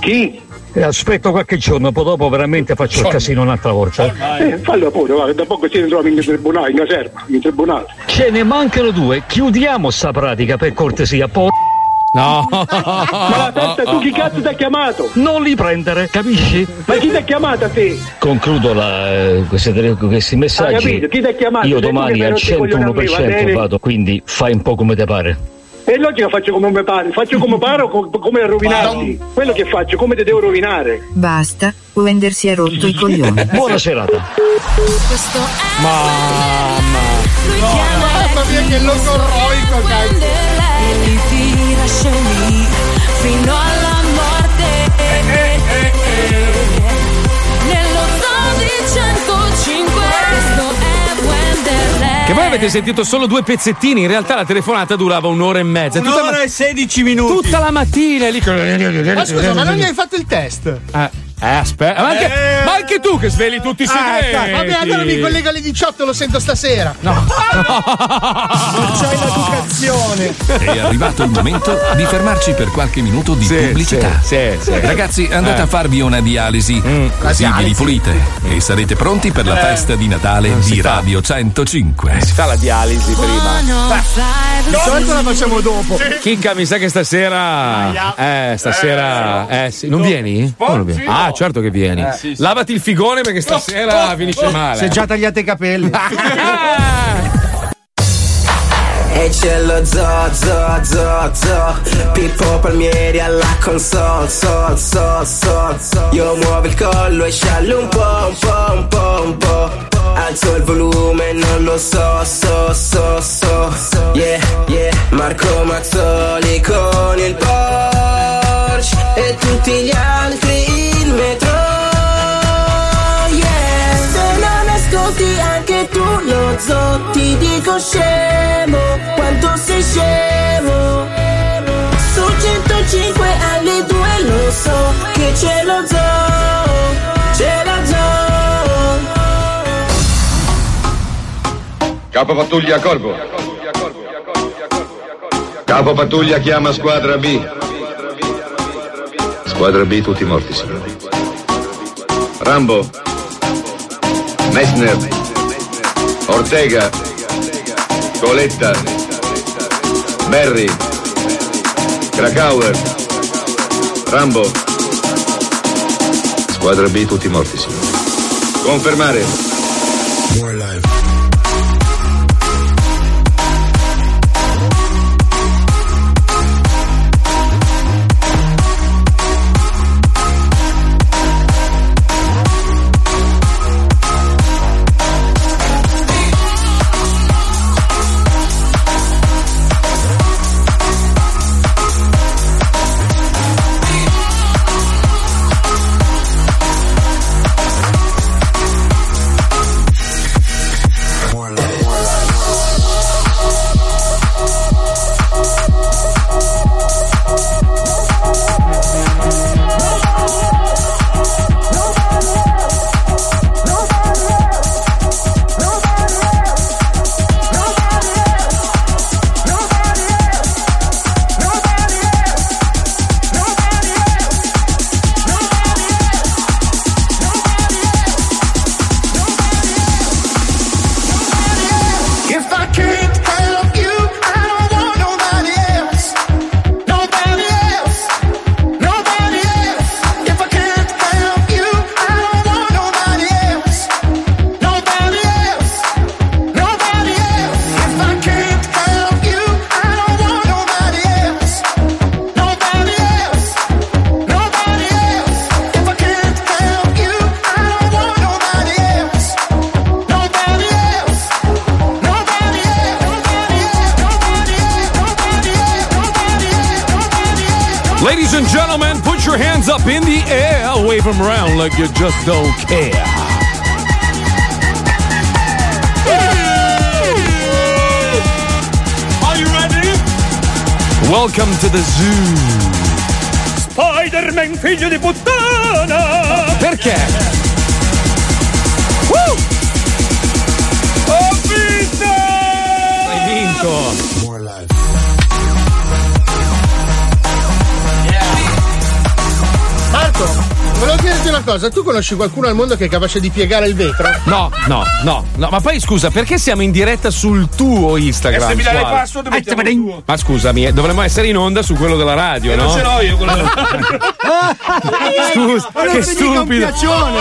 Chi? E aspetto qualche giorno, poi dopo veramente faccio il Giorno. casino un'altra volta. Eh, fallo pure, guarda, da poco si ritrova in tribunale, in caserma, in tribunale. Ce ne mancano due, chiudiamo sta pratica per cortesia, poi. No! Ma la testa, tu chi cazzo ti ha chiamato? Non li prendere, capisci? Ma chi ti ha chiamato a te? Concludo la, eh, queste tele- questi messaggi. Hai capito? Chi ti ha chiamato? Io domani al hai rotto i coglioni a me, va 101% bene? vado, quindi fai un po' come te pare. È logico che faccio come mi pare, faccio come pare o co- come rovinarti. Quello che faccio, come ti devo rovinare. Basta, Wender si è rotto i coglioni. Buona serata. Questo è Mamma. lui chiama Mamma mia che logorroico, cazzo. e ti lascia lì fino alla Che voi avete sentito solo due pezzettini, in realtà la telefonata durava un'ora e mezza. Un'ora ma- e 16 minuti. Tutta la mattina lì. Ma scusa, ma non gli hai fatto il test? Eh, eh, aspetta, ma anche, Eh. ma anche tu che sveli tutti i segreti. Ah, vabbè, allora mi collego alle 18, lo sento stasera. No. [LAUGHS] Non c'hai l'educazione. È arrivato il momento di fermarci per qualche minuto di pubblicità. sì, sì, sì. Ragazzi, andate Eh. a farvi una dialisi. la Così vi dialisi. ripulite e sarete pronti per la Eh. festa di Natale Non di fa. Radio 105. Si fa la dialisi prima. Di solito la facciamo dopo. Chicca, mi sa che stasera. Eh, stasera. Eh, sì. Non vieni? Come non vieni? Ah, certo che vieni. Eh, sì, sì. Lavati il figone perché stasera finisce male. Si è già tagliate i capelli. [LAUGHS] E c'è lo zo, zo, zo, zo Pippo Palmieri alla console, so, so, so, so Io muovo il collo e sciallo un po', un po', un po', un po' Alzo il volume, non lo so, so, so, so Yeah, yeah Marco Mazzoli con il Porsche Dico scemo Quanto sei scemo Su 105 alle 2 lo so Che c'è lo zo C'è lo zoo Capo pattuglia Corvo. Capo pattuglia chiama squadra B. Squadra B tutti morti, signori. Rambo. Messner. Ortega. Coletta. Berry. Krakauer. Rambo. Squadra B tutti morti, signori. Confermare. Una cosa. Tu conosci qualcuno al mondo che è capace di piegare il vetro? No, no, no, no, ma poi scusa, perché siamo in diretta sul tuo Instagram? E se mi dai Quale? password mettiamo il tuo. Ma scusami, eh, dovremmo essere in onda su quello della radio, E no? non ce l'ho io quello della Scusa, Ma non che stupido.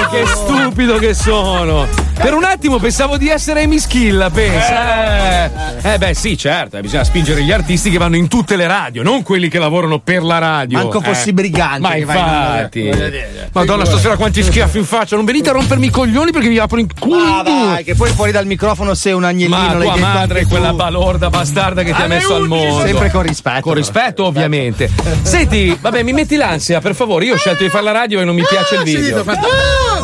Che stupido che sono. Per un attimo pensavo di essere Amy Schilla, pensa. Eh, eh, beh, sì, certo, eh, bisogna spingere gli artisti che vanno in tutte le radio, non quelli che lavorano per la radio. Manco eh. fossi brigante Ma in infatti. Dire. Madonna, stasera quanti schiaffi in faccia. Non venite a rompermi i coglioni perché vi apro in culo. Ah, vai, che poi fuori dal microfono sei un agnellino. Ma tua madre è quella balorda bastarda che ti ha messo al 11, mondo. Sempre con rispetto. Con rispetto, ovviamente. Senti, vabbè, mi metti l'ansia, per favore. Io ho scelto di fare la radio e non mi piace il video. Sentito,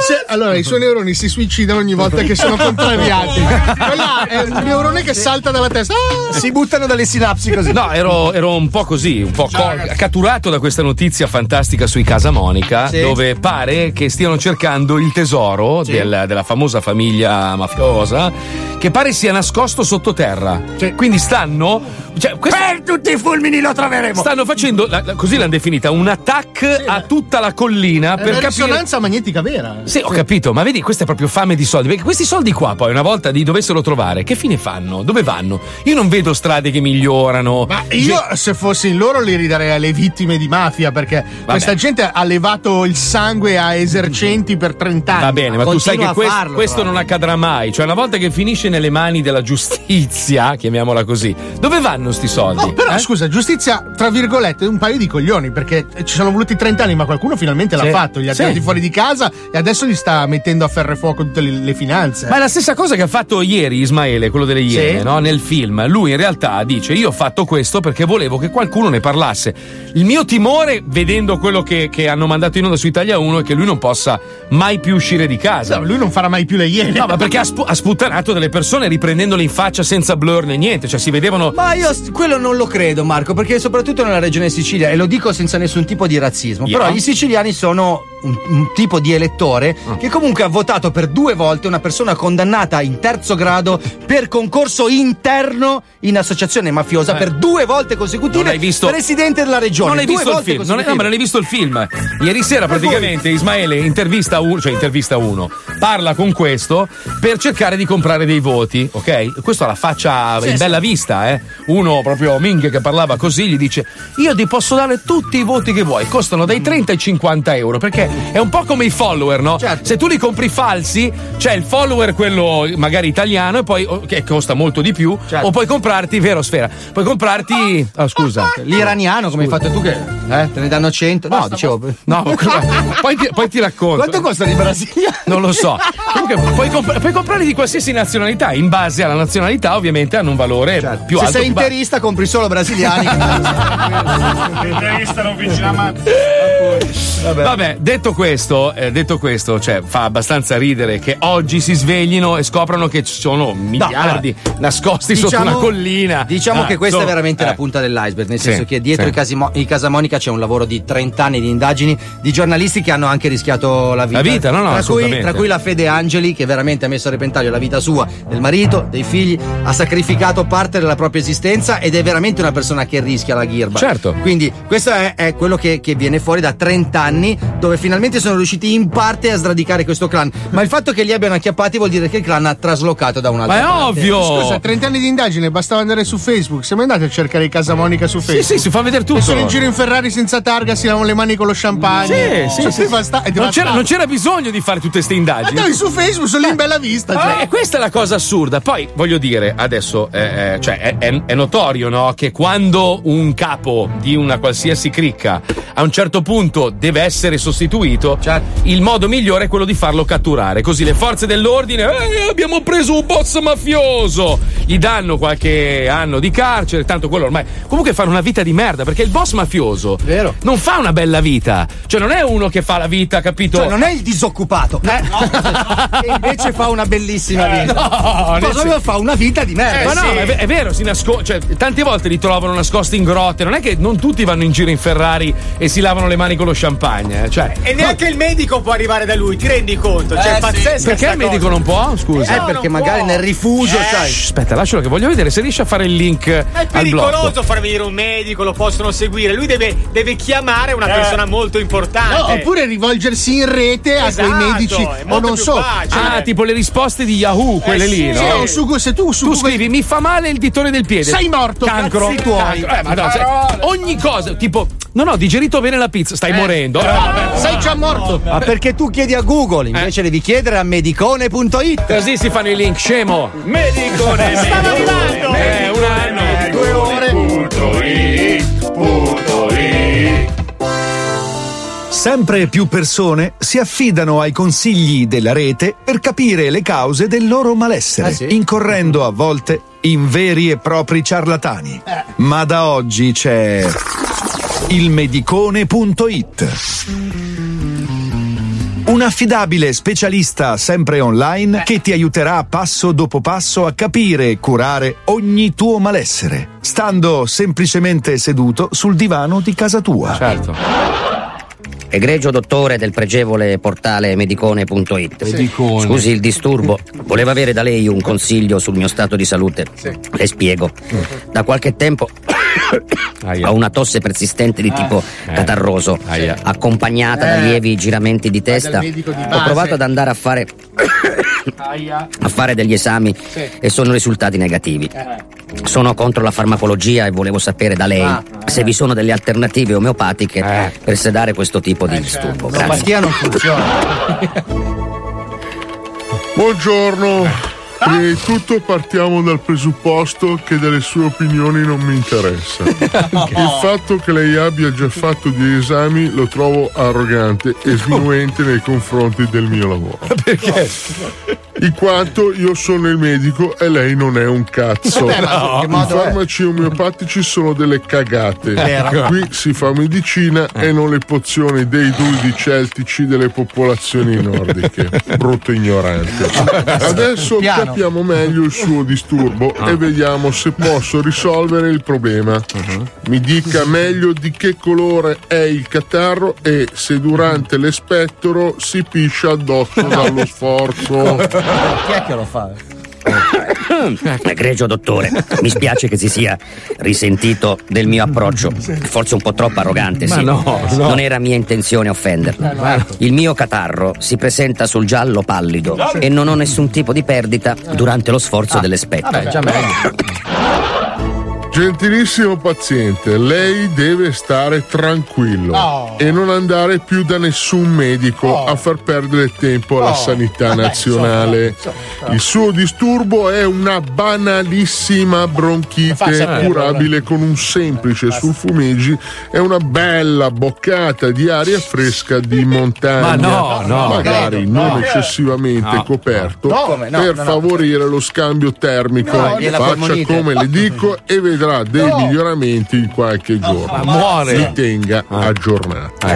Se- allora, i suoi neuroni si suicidano ogni volta che sono contrariati. Quella è un neurone che salta dalla testa. Ah! Si buttano dalle sinapsi così. No, ero, ero un po' così, un po' co- catturato da questa notizia fantastica sui Casa Monica, Sì. dove pare che stiano cercando il tesoro Sì. del- della famosa famiglia mafiosa, che pare sia nascosto sottoterra. Quindi stanno. Cioè, questo- Per tutti i fulmini lo troveremo. stanno facendo, la- la- così l'hanno definita, un attack a tutta la collina È per una capire. risonanza magnetica vera. Sì, ho capito, ma vedi, questa è proprio fame di soldi. Perché questi soldi qua, poi, una volta li dovessero trovare, che fine fanno? Dove vanno? Io non vedo strade che migliorano. Ma io, se fossi in loro, li ridarei alle vittime di mafia perché questa gente ha levato il sangue a esercenti per 30 anni. Va bene, ma tu sai che quest- questo non accadrà mai. Cioè, una volta che finisce nelle mani della giustizia, chiamiamola così, dove vanno sti soldi? Oh, però Eh? scusa, giustizia, tra virgolette, un paio di coglioni, perché ci sono voluti 30 anni, ma qualcuno finalmente Sì. l'ha fatto, li ha Sì. tirati fuori di casa e adesso li sta mettendo a ferro e fuoco tutte le, le finanze. Ma è la stessa cosa che ha fatto ieri Ismaele, quello delle Iene, Sì. no? nel film. Lui in realtà dice: Io ho fatto questo perché volevo che qualcuno ne parlasse. Il mio timore, vedendo quello che, che hanno mandato in onda su Italia 1, è che lui non possa mai più uscire di casa. No, lui non farà mai più le Iene. No, ma perché ha, spu- ha sputtanato delle persone riprendendole in faccia senza blur né niente. Cioè, si vedevano. Ma io quello non lo credo, Marco, perché soprattutto nella regione Sicilia, e lo dico senza nessun tipo di razzismo, Yeah. però i siciliani sono un, un tipo di elettore Ah. che comunque ha votato per due volte una persona condannata in terzo grado per concorso interno in associazione mafiosa Eh. per due volte consecutive. Visto- Presidente della regione. Non hai due visto il film? Non, hai- no, ma non hai visto il film. Ieri sera Per praticamente Ismaele intervista uno, cioè intervista uno, parla con questo per cercare di comprare dei voti, ok? Questo ha la faccia Sì, in sì. bella vista, eh? Uno proprio Ming che parlava così gli dice io ti posso dare tutti i voti che vuoi, costano dai 30 ai 50 euro, perché è un po' come i follower, no? Certo. Se tu li compri falsi, c'è il follower quello magari italiano e poi oh, che costa molto di più, Certo. o puoi comprarti, vero Sfera? Puoi comprarti... Oh, scusa. L'iraniano, come hai fatto tu, che eh, te ne danno 100. No, dicevo. No, poi ti, poi ti racconto. Quanto costano i brasiliani? Non lo so. Comunque puoi, comp- puoi comprarli di qualsiasi nazionalità. In base alla nazionalità, ovviamente, hanno un valore più Se alto. sei più ba- interista, compri solo brasiliani. [LAUGHS] Interista non vicino a mano. Vabbè. detto questo, eh, detto questo, cioè, fa abbastanza ridere che oggi si sveglino e scoprano che ci sono miliardi nascosti sotto una collina. Diciamo Ah, che questa è insomma, veramente eh. la punta dell'iceberg, nel Sì, senso che dietro sì. i, Casimo- i Casamonica c'è un lavoro di 30 anni di indagini di giornalisti che hanno anche rischiato la vita. La vita, no, no, tra, cui, tra cui la Fede Angeli, che veramente ha messo a repentaglio la vita sua, del marito, dei figli, ha sacrificato parte della propria esistenza ed è veramente una persona che rischia la ghirba. Certo. Quindi questo è, è quello che, che viene fuori da 30 anni, dove finalmente sono riusciti in parte a sradicare questo clan. Ma il fatto che li abbiano acchiappati vuol dire che il clan ha traslocato da un'altra parte. Scusa, 30 anni di indagine, bastava andare su Facebook. Siamo andati a cercare i Casamonica su Facebook. sì, si fa vedere tutto. E sono in giro in Ferrari senza targa, si lavano le mani con lo champagne. Sì, sì, Cioè, sì. basta- è Non c'era, non c'era bisogno di fare tutte queste indagini. Andavi su Facebook, sono lì in bella vista. Ah, cioè. e questa è la cosa assurda. Poi voglio dire, adesso eh, eh, cioè, è, è- è notorio no? che quando un capo di una qualsiasi cricca a un certo punto deve essere sostituito, il modo migliore è quello di farlo catturare. Così le forze dell'ordine, "Eh, abbiamo preso un boss mafioso, gli danno qualche anno di carcere, tanto quello ormai. Comunque fanno una vita di merda perché il boss mafioso non fa una bella vita. Cioè, non è uno che fa la vita, capito? Cioè, non è il disoccupato, eh? che [LAUGHS] invece fa una bellissima vita. No, Cosa fa una vita di merda. ma no, ma è, è vero, si nasco- cioè, tante volte li trovano nascosti in grotte. Non è che non tutti vanno in giro in Ferrari e si lavano le mani con lo champagne. eh, Cioè, E neanche il medico può arrivare da lui, ti rendi conto? Cioè, Eh, è sì. perché il medico cosa. non può? Scusa. Eh, perché magari nel rifugio, sai. Shh, Aspetta, lascialo che voglio vedere se riesce a fare il link È pericoloso far venire un medico, lo possono seguire. Lui deve, deve chiamare una persona molto importante. No, oppure rivolgersi in rete a Esatto, quei medici è o non so. facile. Ah, tipo le risposte di Yahoo, quelle Eh, lì, sì, no? o su se tu su Tu scrivi mi fa male il ditore del piede. Sei morto, Cancro. cazzi tuoi. Cancro. Eh, ma no, se- ogni cosa, tipo, non ho digerito bene la pizza, stai morendo. Eh, vabbè. Sei già morto. Ma perché tu chiedi a Google, invece devi chiedere a medicone.it. Così si fanno i link, scemo. Medicone, Stava arrivando! Eh, un anno. Due ore. Punto i, punto. Sempre più persone si affidano ai consigli della rete per capire le cause del loro malessere, Ah, sì? incorrendo a volte in veri e propri ciarlatani. Ma da oggi c'è il medicone.it. Un affidabile specialista sempre online che ti aiuterà passo dopo passo a capire e curare ogni tuo malessere, stando semplicemente seduto sul divano di casa tua. Certo. Egregio dottore del pregevole portale medicone.it. Medicone. Scusi il disturbo, volevo avere da lei un consiglio sul mio stato di salute. Le spiego. Da qualche tempo ho una tosse persistente di tipo Eh. catarroso, Aia. accompagnata da Eh. lievi giramenti di testa. di Ho provato ad andare a fare, a fare degli esami e sono risultati negativi. Sono contro la farmacologia e volevo sapere da lei Ah, se vi sono delle alternative omeopatiche Eh. per sedare questo tipo di disturbo. Grazie. L'opatia non funziona. [LAUGHS] Buongiorno. Prima [LAUGHS] di tutto partiamo dal presupposto che delle sue opinioni non mi interessa. [LAUGHS] Il fatto che lei abbia già fatto degli esami lo trovo arrogante e sminuente nei confronti del mio lavoro. [LAUGHS] Perché? In quanto io sono il medico e lei non è un cazzo. Che I farmaci omeopatici sono delle cagate. Vero. Qui si fa medicina e non le pozioni dei druidi celtici delle popolazioni nordiche. Brutto ignorante. Adesso Piano. Capiamo meglio il suo disturbo e vediamo se posso risolvere il problema. Mi dica meglio di che colore è il catarro e se durante l'espetto si piscia addosso [LAUGHS] dallo sforzo. Chi è che lo fa? Egregio dottore, mi spiace che si sia risentito del mio approccio, forse un po' troppo arrogante, sì. no, no. Non era mia intenzione offenderla. Il mio catarro si presenta sul giallo pallido e non ho nessun tipo di perdita durante lo sforzo dell'espetto. Vabbè, già meglio. [LAUGHS] Gentilissimo paziente, lei deve stare tranquillo Oh. e non andare più da nessun medico Oh. a far perdere tempo alla Oh. sanità Vabbè, nazionale. insomma, insomma. Il suo disturbo è una banalissima bronchite sapere, curabile con un semplice sulfumigi e una bella boccata di aria fresca di montagna. Ma no, no. magari No. non eccessivamente No. coperto No, come? No, per no, no. favorire lo scambio termico. Faccia come le dico e vedrà dei No. miglioramenti in qualche giorno. muore. Mi tenga aggiornato.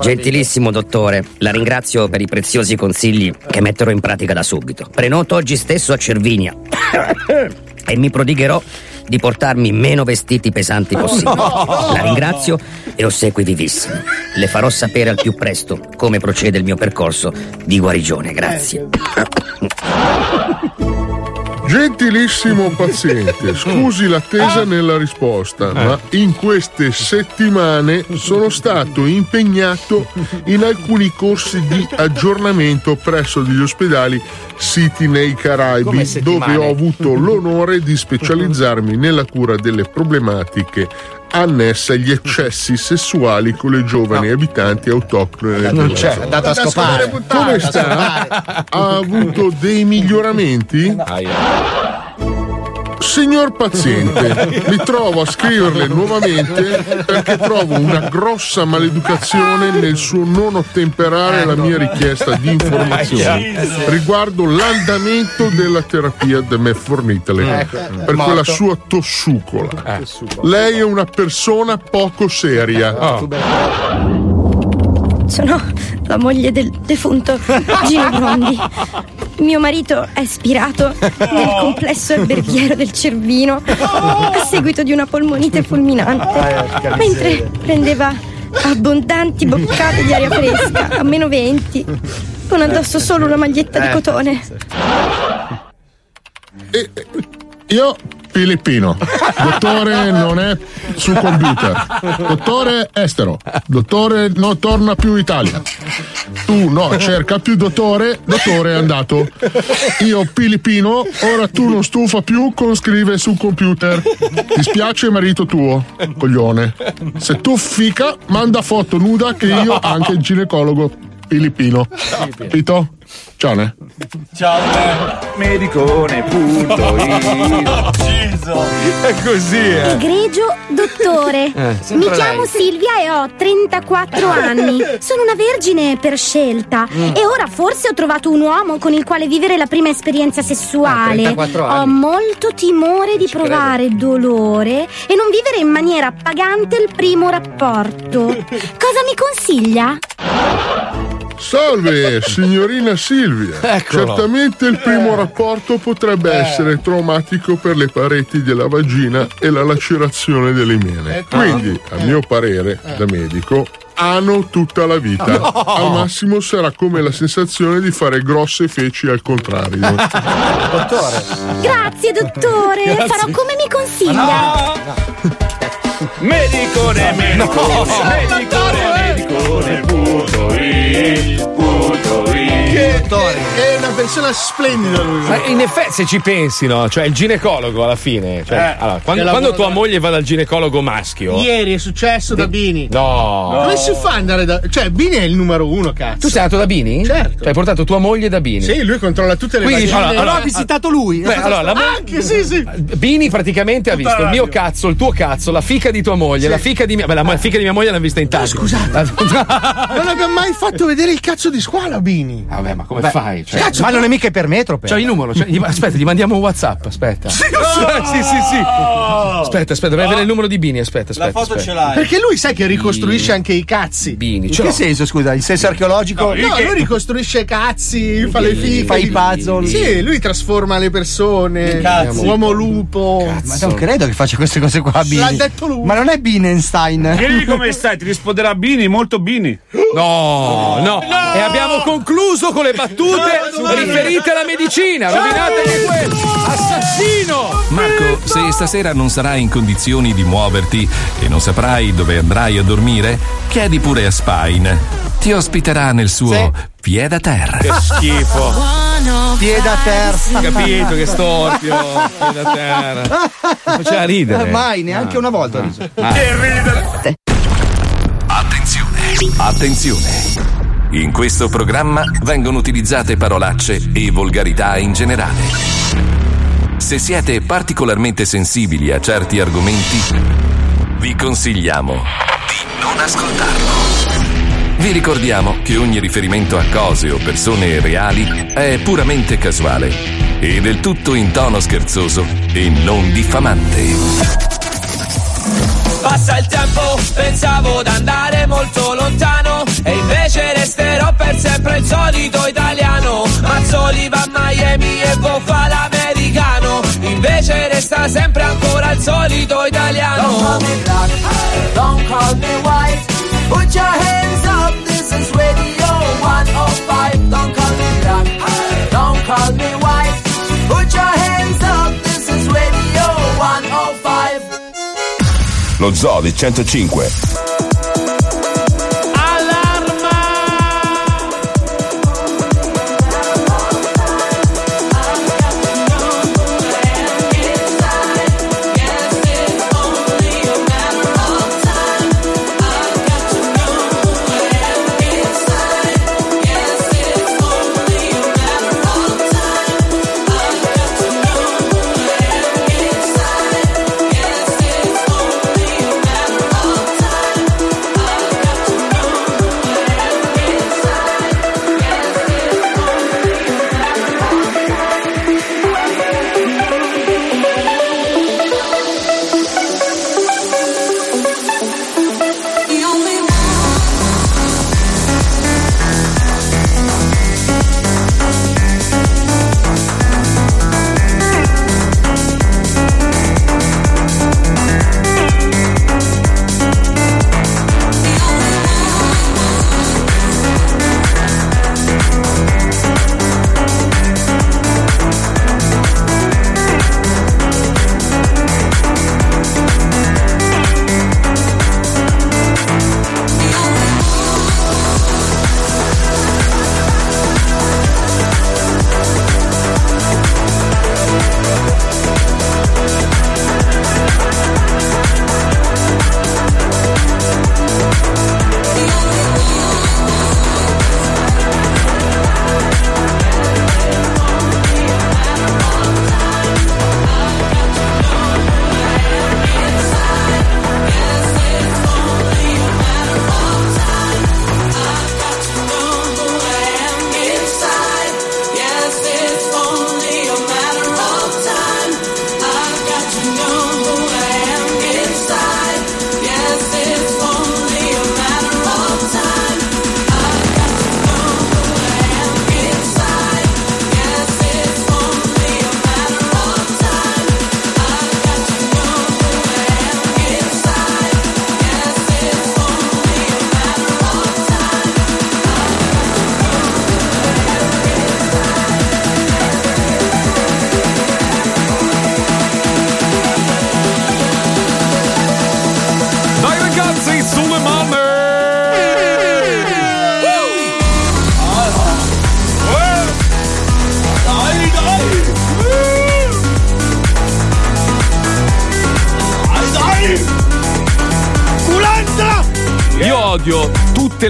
Gentilissimo dottore, la ringrazio per i preziosi consigli che metterò in pratica da subito. Prenoto oggi stesso a Cervinia [COUGHS] e mi prodigherò di portarmi meno vestiti pesanti possibili. La ringrazio e ossequi vivissimi. Le farò sapere al più presto come procede il mio percorso di guarigione. Grazie. [COUGHS] Gentilissimo paziente, scusi l'attesa nella risposta, ma in queste settimane sono stato impegnato in alcuni corsi di aggiornamento presso degli ospedali siti nei Caraibi, dove ho avuto l'onore di specializzarmi nella cura delle problematiche annesse agli eccessi sessuali con le giovani abitanti autoctone Non della c'è, è zona. andato a scopare. Come sta? Ha avuto dei miglioramenti? Signor paziente, mi trovo a scriverle nuovamente perché trovo una grossa maleducazione nel suo non ottemperare la mia richiesta di informazioni riguardo l'andamento della terapia da me fornitele Ecco, per quella sua tossucola. Lei è una persona poco seria. Sono la moglie del defunto Gino Brondi. Mio marito è spirato nel complesso alberghiero del Cervino a seguito di una polmonite fulminante, mentre prendeva abbondanti boccate di aria fresca a meno 20, con addosso solo una maglietta di Eh. cotone. Io Filippino, dottore non è sul computer, dottore estero, dottore non torna più in Italia. Tu no, cerca più dottore, dottore è andato. Io Filippino, ora tu non stufa più con scrive sul computer. Ti spiace marito tuo, coglione. Se tu fica, manda foto nuda che io anche il ginecologo Filippino. Capito? Ciao ne. Ciao, medicone.it [LAUGHS] È così, eh. Egregio dottore, Eh, sempre mi chiamo lei. Silvia e ho 34 anni. Sono una vergine per scelta Mm. e ora forse ho trovato un uomo con il quale vivere la prima esperienza sessuale. 34 ho anni. molto timore di provare dolore e non vivere in maniera appagante il primo rapporto. [LAUGHS] Cosa mi consiglia? Salve, signorina Silvia. [LAUGHS] Eccolo. Certamente il primo rapporto potrebbe Eh. essere traumatico per le pareti della vagina e la lacerazione delle miene. Ecco. Quindi, a mio parere, da medico, ano tutta la vita. No. Al massimo sarà come la sensazione di fare grosse feci al contrario. [LAUGHS] Dottore. Grazie, dottore. Grazie. Farò come mi consiglia. Medicone, medicone, medicone, medicone, punto i, punto i. È una persona splendida lui. Ma in effetti, se ci pensi, no? Cioè, il ginecologo alla fine. Cioè, Eh, allora, quando, che quando tua da- moglie va dal ginecologo maschio. Ieri è successo da Bini. No. Come si fa ad andare da. Cioè, Bini è il numero uno, cazzo. Tu sei andato da Bini? Certo. Cioè, hai portato tua moglie da Bini? Sì, lui controlla tutte le Quindi, vagine. allora, allora, Però ha visitato lui. Beh, allora, la mo- Anche, sì, sì. Bini praticamente ha visto il mio cazzo, il tuo cazzo, la fica di tua moglie, la fica di mia. Beh, la fica di mia moglie l'hanno vista in tanti. Scusate. [LAUGHS] Non abbiamo mai fatto vedere il cazzo di squalo Bini. Vabbè, ma come Beh, fai? Cioè, ma non è mica per metro, per. C'ho il numero, cioè, gli- aspetta, gli mandiamo un WhatsApp. Aspetta. Sì, [LAUGHS] sì, sì, sì. Aspetta, aspetta, dovrei avere il numero di Bini. Aspetta, aspetta. aspetta. Perché lui sai che ricostruisce anche i cazzi. Bini, In ce che senso, scusa? Il senso archeologico? No, lui ricostruisce i cazzi, fa le fiche. Fa i puzzle. Sì, lui trasforma le persone. Uomo lupo. Ma non credo che faccia queste cose qua, Bini. L'ha detto lui. Ma non è Binenstein. Chiedili come stai, ti risponderà Bini, molto Bini. No, no, E abbiamo concluso con le battute riferite alla medicina. Rovinate anche quello. Assassino! Marco, se stasera non sarai in condizioni di muoverti e non saprai dove andrai a dormire, chiedi pure a Spine. Ti ospiterà nel suo pieda terra. Che schifo. Pieda terra. Capito che storpio. Pieda terra. Mi faceva ridere. Mai, neanche una volta. ho riso. Attenzione, attenzione. In questo programma vengono utilizzate parolacce e volgarità in generale. Se siete particolarmente sensibili a certi argomenti, vi consigliamo di non ascoltarlo. Vi ricordiamo che ogni riferimento a cose o persone reali è puramente casuale e del tutto in tono scherzoso e non diffamante. Passa il tempo, pensavo d'andare molto lontano E invece resterò per sempre il solito italiano Mazzoli va a Miami e fa l'americano Invece resta sempre ancora il solito italiano Don't call me black, don't call me white. Put your hands up, this is Radio 105. Don't call me black, don't call me white. Put your hands up, this is Radio 105. Lo Zodi 105.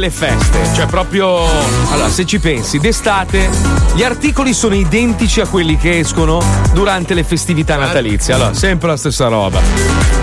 Tutte le feste. Cioè, proprio. Se ci pensi, d'estate gli articoli sono identici a quelli che escono durante le festività natalizie. Allora, sempre la stessa roba.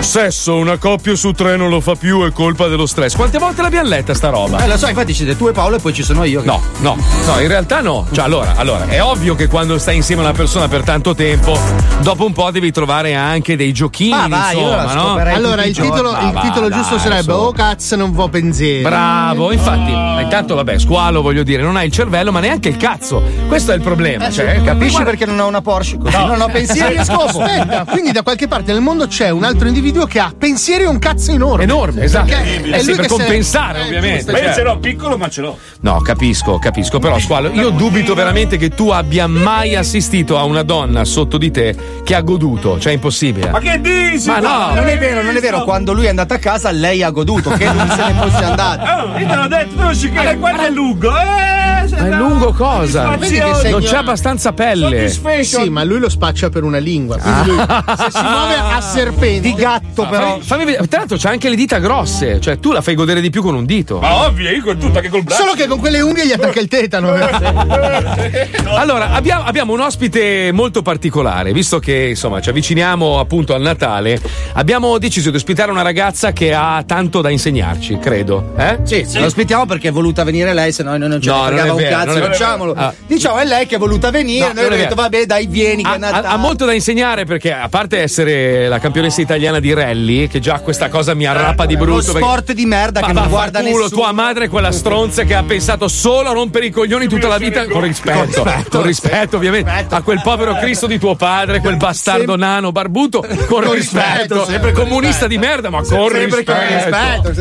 Sesso, una coppia su tre non lo fa più, è colpa dello stress. Quante volte l'abbiamo letta sta roba? Eh, lo so, infatti siete tu e Paolo e poi ci sono io. che- No, no, no, in realtà no. Cioè, allora, allora, è ovvio che quando stai insieme a una persona per tanto tempo, dopo un po' devi trovare anche dei giochini. Ma vai, io insomma, la no? Allora, il titolo, Ma il titolo dai, giusto sarebbe su. Oh cazzo non vo pensieri. Bravo, infatti, intanto vabbè, squalo voglio dire, non hai il cervello, ma neanche il cazzo. Questo è il problema. Eh, cioè, capisci guarda- perché non ho una Porsche? Così non ho pensieri e scopo. Aspetta, quindi da qualche parte nel mondo c'è un altro individuo che ha pensieri e un cazzo enorme. Enorme, esatto. Perché Eh è sì, lui per compensare, eh, ovviamente. giusto, Ma io certo. ce l'ho piccolo, ma ce l'ho. No, capisco, capisco, però squalo, io dubito veramente che tu abbia mai assistito a una donna sotto di te che ha goduto, cioè è impossibile. Ma che dici? Ma no, non è vero, non è vero. Quando lui è andato a casa, lei ha goduto, che non se ne fosse andato. Oh, io te l'ho detto, tu non ci credi, guarda è lungo. Eh, Ma è lungo cosa? Che Non c'è abbastanza pelle. Sì, ma lui lo spaccia per una lingua. Quindi lui, se si muove a serpenti. Di gatto, però. Fammi, fammi vedere. Tra l'altro c'ha anche le dita grosse, cioè tu la fai godere di più con un dito. Ma ovvio, io con tutto, anche col braccio. Solo che con quelle unghie gli attacca il tetano. [LAUGHS] Allora, abbiamo, abbiamo un ospite molto particolare, visto che insomma ci avviciniamo appunto al Natale, abbiamo deciso di ospitare una ragazza che ha tanto da insegnarci, credo. Eh? Sì, lo ospitiamo perché è voluta venire lei, se no noi non ce No, ne non fregava è un vero, cazzo, facciamolo. Ah. Diciamo, è lei che è voluta venire, No, noi abbiamo detto, vabbè, dai, vieni, Ha, ha- ha molto da insegnare perché a parte essere la campionessa italiana di rally, che già questa cosa mi arrappa di brutto. Lo perché- sport di merda Ma che non guarda culo, nessuno. tua madre è quella stronza che ha pensato solo a rompere i coglioni tutta la vita con rispetto, con rispetto, ovviamente a quel povero Cristo di tuo padre, quel bastardo nano barbuto con, rispetto, sempre comunista di merda, ma con rispetto.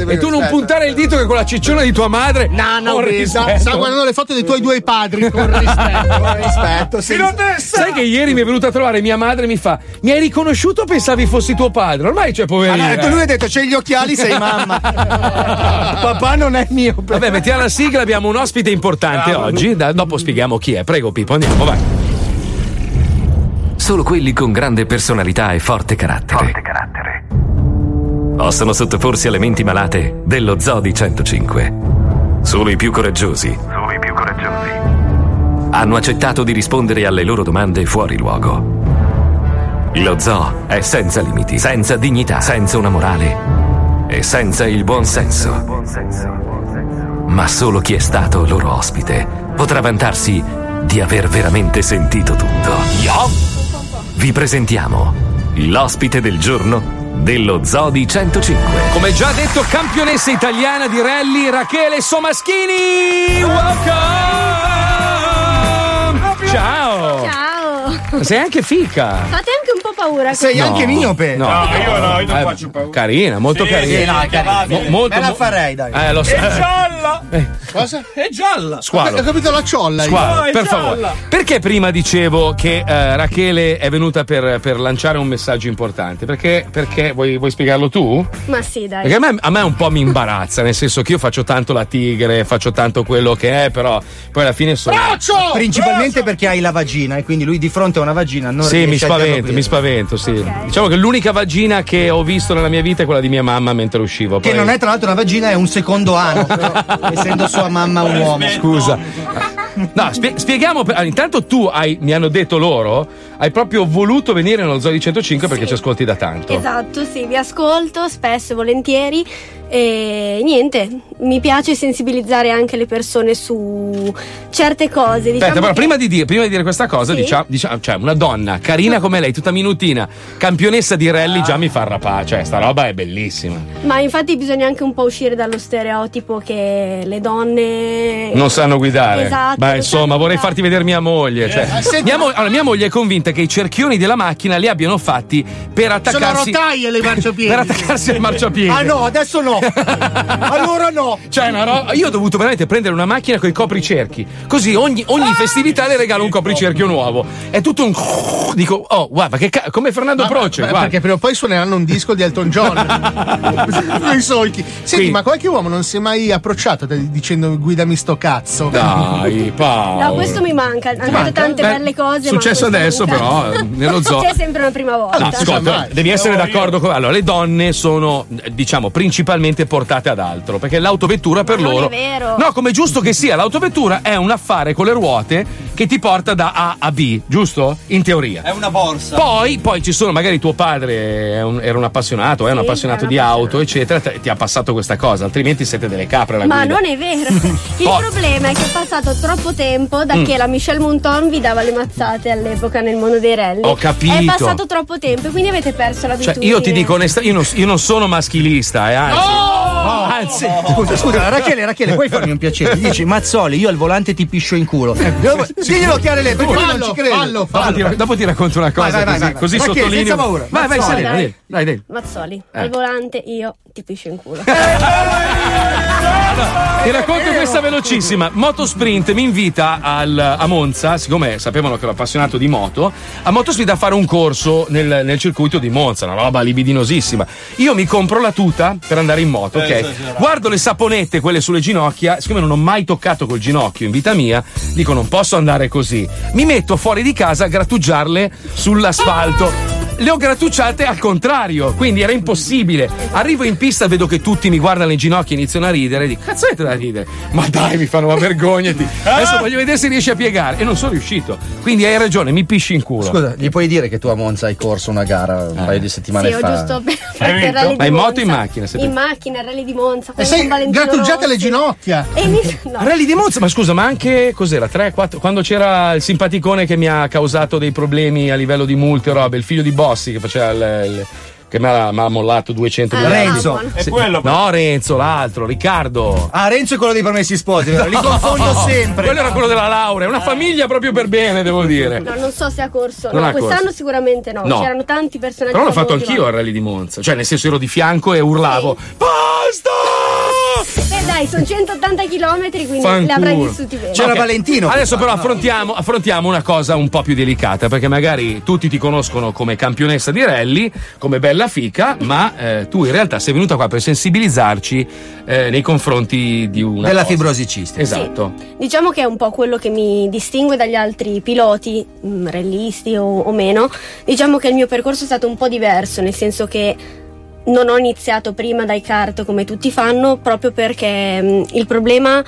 e tu non puntare il dito che con la cicciona di tua madre. No, no, sta, guardando le foto dei tuoi due padri con [LAUGHS] rispetto. Con rispetto, sì. Sai che ieri mi è venuta a trovare mia madre e mi fa: Mi hai riconosciuto? Pensavi fossi tuo padre. Ormai c'è Ah, poverino. detto- lui ha detto c'hai gli occhiali, sei mamma. [LAUGHS] Papà non è mio. Vabbè, mettiamo la sigla, abbiamo un ospite importante oggi. da- dopo spieghiamo chi è. Prego, Pippo, andiamo, vai. Solo quelli con grande personalità e forte carattere. Possono sottoporsi alle menti malate dello Zodi 105. Solo i più coraggiosi. Solo i più coraggiosi. Hanno accettato di rispondere alle loro domande fuori luogo. Lo zoo è senza limiti, senza dignità, senza una morale e senza il buon senso. Ma solo chi è stato loro ospite potrà vantarsi di aver veramente sentito tutto. Vi presentiamo l'ospite del giorno dello Zodi 105. Come già detto, campionessa italiana di rally Rachele Somaschini. Welcome! Ciao! Ciao! Sei anche fica. Fate anche un po' paura. Sei così. anche miope. No, No, io no, io non Eh, faccio paura. Carina, molto Sì, carina. Sì, no, carina. Mo- molto, Me la farei, dai. Eh, lo so. È gialla! Cosa? È gialla! Squalo. Ho capito la ciolla. io. Squalo, No, è per gialla. favore. Perché prima dicevo che eh, Rachele è venuta per, per lanciare un messaggio importante? Perché, perché vuoi, vuoi spiegarlo tu? Ma sì, dai. Perché a me, a me un po' mi imbarazza, nel senso che io faccio tanto la tigre, faccio tanto quello che è, però poi alla fine sono. Braccio! Principalmente perché hai la vagina e quindi lui di fronte a una vagina non Sì, mi riesce a spavento, interloquire. mi spavento, sì. Diciamo che l'unica vagina che ho visto nella mia vita è quella di mia mamma mentre uscivo. Che Poi- non è tra l'altro una vagina, è un secondo ano, però, [LAUGHS] essendo sua mamma un uomo. Scusa. No, spie- spieghiamo. per- intanto tu hai, mi hanno detto loro, hai proprio voluto venire nello Zoo di 105 perché ci ascolti da tanto. Esatto, sì, vi ascolto spesso e volentieri e niente, mi piace sensibilizzare anche le persone su certe cose. Diciamo Aspetta, però che- prima di, dire, prima di dire questa cosa, Sì. diciamo, diciamo- cioè una donna carina come lei, tutta minutina, campionessa di rally, già mi fa arrapare. Cioè, sta roba è bellissima. Ma infatti bisogna anche un po' uscire dallo stereotipo che le donne Non sanno guidare. Esatto, Ma non insomma, vorrei farti vedere mia moglie. cioè. Eh, senti- mia, mo- allora, mia moglie è convinta che i cerchioni della macchina li abbiano fatti per Sono attaccarsi. rotaie le [LAUGHS] marciapiedi. Per attaccarsi al marciapiede. Ah no, adesso no. [LAUGHS] allora no. Cioè, una roba- Io ho dovuto veramente prendere una macchina con i copricerchi. Così ogni, ogni festività le regalo un copricerchio nuovo. È tutto un. [LAUGHS] Dico, oh, guarda, che ca- come Fernando Ma- Proce. beh, guarda. perché prima o poi suoneranno un disco di Elton John i solchi. Senti, Quindi- ma qualche uomo non si è mai approcciato dicendo guidami sto cazzo? Dai, Paolo. No, questo mi manca, hanno detto manca? tante Beh, belle cose. successo ma adesso, però, eh, nello [LAUGHS] zoo. C'è sempre una prima volta. No, ascolta, devi essere d'accordo con. Allora, le donne sono, eh, diciamo, principalmente portate ad altro, perché l'autovettura per Non loro... è vero. No, come è giusto che sia, l'autovettura è un affare con le ruote che ti porta da A a B, giusto? In teoria. È una borsa. Poi, poi ci sono, magari tuo padre è un- era un appassionato, è un Sì, appassionato di auto, eccetera, te- ti ha passato questa cosa, altrimenti siete delle capre alla Ma guida. non è vero. [LAUGHS] Il Oh. problema è che è passato troppo tempo da Mm. che la Michelle Monton vi dava le mazzate all'epoca nel mondo dei rally. Ho capito. È passato troppo tempo e quindi avete perso Cioè, l'abitudine. io ti dico onestamente, io non, io non sono maschilista, eh, anzi. Anzi, Scusa, scusa, Rachele, Rachele, puoi farmi un piacere? Dici, Mazzoli, io al volante ti piscio in culo. Devo- Diglielo chiaro lei, perché lui non ci crede. Dopo ti, dopo ti racconto una cosa Vai, vai, così, vai, vai. così Rachele, sottolineo. senza paura. Vai, vai, Mazzoli, Serena, dai. dai, dai, dai. Mazzoli, Eh. al volante io ti piscio in culo. [LAUGHS] Ti racconto questa velocissima. Motosprint mi invita al- a Monza, siccome sapevano che ero appassionato di moto, a Motosprint a fare un corso nel, nel circuito di Monza, una roba libidinosissima. Io mi compro la tuta per andare in moto, ok? Guardo le saponette, quelle sulle ginocchia, siccome non ho mai toccato col ginocchio in vita mia, dico non posso andare così. Mi metto fuori di casa a grattugiarle sull'asfalto. Le ho grattucciate al contrario, quindi era impossibile. Arrivo in pista, vedo che tutti mi guardano in ginocchio e iniziano a ridere. Dico, cazzo avete da ridere? Ma dai, mi fanno, ma vergognati. Adesso voglio vedere se riesci a piegare. E non sono riuscito. Quindi hai ragione, mi pisci in culo. Scusa, gli puoi dire che tu a Monza hai corso una gara un paio di settimane Sì, ho fa? giusto per Hai fare il vinto? rally Ma in moto in macchina? Siete- In macchina, il rally di Monza. E con sei Valentino grattugiate le ginocchia. E mi... no. Rally di Monza, ma scusa, ma anche cos'era? 3, 4, quando c'era il simpaticone che mi ha causato dei problemi a livello di multe e robe, il figlio di Bossi che faceva il. il- che mi ha, mi ha mollato 200 Ah, Renzo. Sì. È quello. No, Renzo, l'altro, Riccardo. Ah, Renzo è quello dei promessi sposi, vero? li confondo No, [LAUGHS] sempre. Quello era quello della laurea, una famiglia proprio per bene, devo dire. No, non so se ha corso. Non no, ha quest'anno corso. sicuramente no. No. C'erano tanti personaggi. Però l'ho fatto anch'io al rally di Monza, cioè nel senso ero di fianco e urlavo. Basta! Dai, sono 180 km, quindi Fanculo. le avrai vissuti bene. Ok. Adesso però affrontiamo, affrontiamo una cosa un po' più delicata, perché magari tutti ti conoscono come campionessa di rally, come bella fica, ma eh, tu in realtà sei venuta qua per sensibilizzarci eh, nei confronti di una Della cosa. fibrosi cistica. Esatto. Diciamo che è un po' quello che mi distingue dagli altri piloti, mh, rallisti o, o meno. Diciamo che il mio percorso è stato un po' diverso, nel senso che non ho iniziato prima dai kart come tutti fanno, proprio perché mh, il problema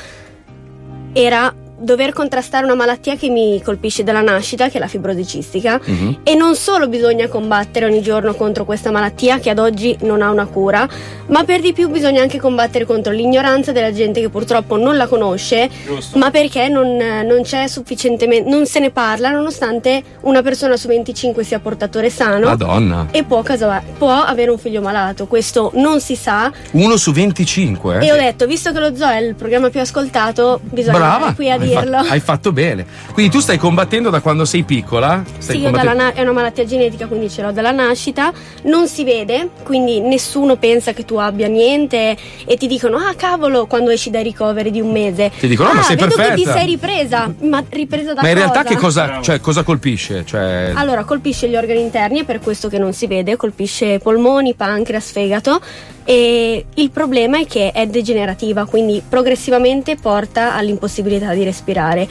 era dover contrastare una malattia che mi colpisce dalla nascita, che è la fibrosi cistica. Mhm. E non solo bisogna combattere ogni giorno contro questa malattia che ad oggi non ha una cura, ma per di più bisogna anche combattere contro l'ignoranza della gente che purtroppo non la conosce, Giusto. ma perché non, non c'è sufficientemente, non se ne parla nonostante una persona su 25 sia portatore sano. Madonna. E può, casa- può avere un figlio malato, questo non si sa. Uno su 25, eh? E ho detto, visto che lo zoo è il programma più ascoltato, bisogna Brava, qui a hai, dirlo. fatto, hai fatto bene. Quindi tu stai combattendo da quando sei piccola? Stai Sì, na- è una malattia genetica, quindi ce l'ho dalla nascita. Non si vede, quindi nessuno pensa che tu abbia niente e ti dicono: Ah, cavolo, quando esci dai ricoveri di un mese. Ti dicono, "No, ah, ma sei vedo che ti perfetta." sei ripresa. Ma ripresa da Ma in cosa? realtà che cosa, cioè, cosa colpisce? Cioè, Allora, colpisce gli organi interni, è per questo che non si vede, colpisce polmoni, pancreas, fegato e il problema è che è degenerativa, quindi progressivamente porta all'impossibilità di respirare.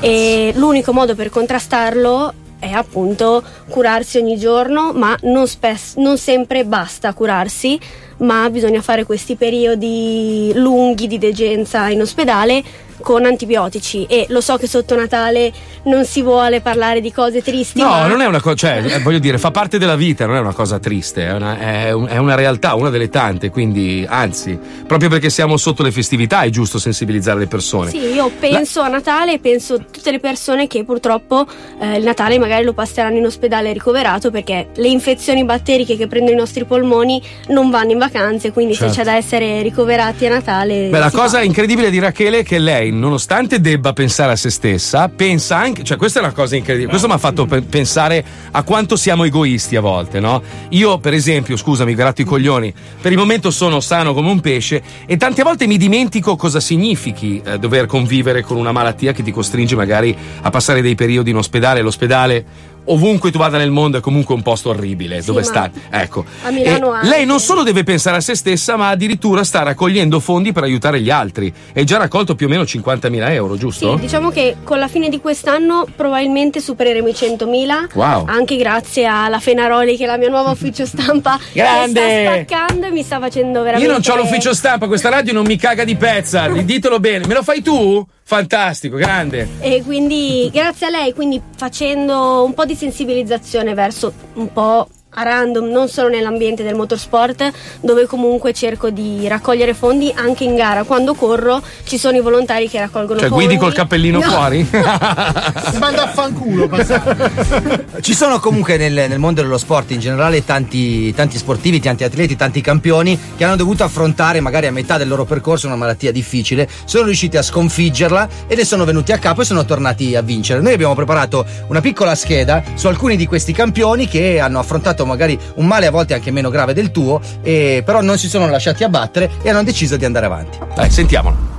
E l'unico modo per contrastarlo è appunto curarsi ogni giorno, ma non, spes- non sempre basta curarsi, ma bisogna fare questi periodi lunghi di degenza in ospedale con antibiotici e lo so che sotto Natale non si vuole parlare di cose tristi, No, ma non è una cosa, cioè, eh, voglio dire, fa parte della vita, non è una cosa triste, è una, è un- è una realtà, una delle tante, quindi anzi, proprio perché siamo sotto le festività è giusto sensibilizzare le persone. Sì, io penso a Natale e penso a tutte le persone che purtroppo eh, il Natale magari lo passeranno in ospedale ricoverato perché le infezioni batteriche che prendono i nostri polmoni non vanno in vacanze, quindi Certo. se c'è da essere ricoverati a Natale... Beh, la cosa fa. incredibile di Rachele è che lei, nonostante debba pensare a se stessa, pensa anche, cioè questa è una cosa incredibile, questo mi ha fatto pe- pensare a quanto siamo egoisti a volte, no? Io, per esempio, scusami, gratto i coglioni, per il momento sono sano come un pesce e tante volte mi dimentico cosa significhi eh, dover convivere con una malattia che ti costringe magari a passare dei periodi in ospedale, l'ospedale ovunque tu vada nel mondo è comunque un posto orribile dove ma- sta. Ecco. A Milano anche. lei non solo deve pensare a se stessa, ma addirittura sta raccogliendo fondi per aiutare gli altri. E già raccolto più o meno 50.000 euro, giusto? Sì, diciamo che con la fine di quest'anno probabilmente supereremo i 100.000. Wow. Anche grazie alla Fenaroli, che è la mia nuova ufficio stampa. [LAUGHS] Grande! Che sta spaccando e mi sta facendo veramente. Io non ho l'ufficio stampa, questa radio non mi caga di pezza. Ditelo bene. Me lo fai tu? Fantastico, grande. E quindi grazie a lei, quindi facendo un po' di sensibilizzazione verso un po' a random, non solo nell'ambiente del motorsport, dove comunque cerco di raccogliere fondi anche in gara. Quando corro ci sono i volontari che raccolgono Cioè, fondi. guidi col cappellino No. fuori? [LAUGHS] Si manda a fanculo. Ci sono comunque nel, nel mondo dello sport in generale tanti, tanti sportivi, tanti atleti, tanti campioni che hanno dovuto affrontare magari a metà del loro percorso una malattia difficile, sono riusciti a sconfiggerla e ne sono venuti a capo e sono tornati a vincere. Noi abbiamo preparato una piccola scheda su alcuni di questi campioni che hanno affrontato magari un male a volte anche meno grave del tuo, e però non si sono lasciati abbattere e hanno deciso di andare avanti. Dai, sentiamolo.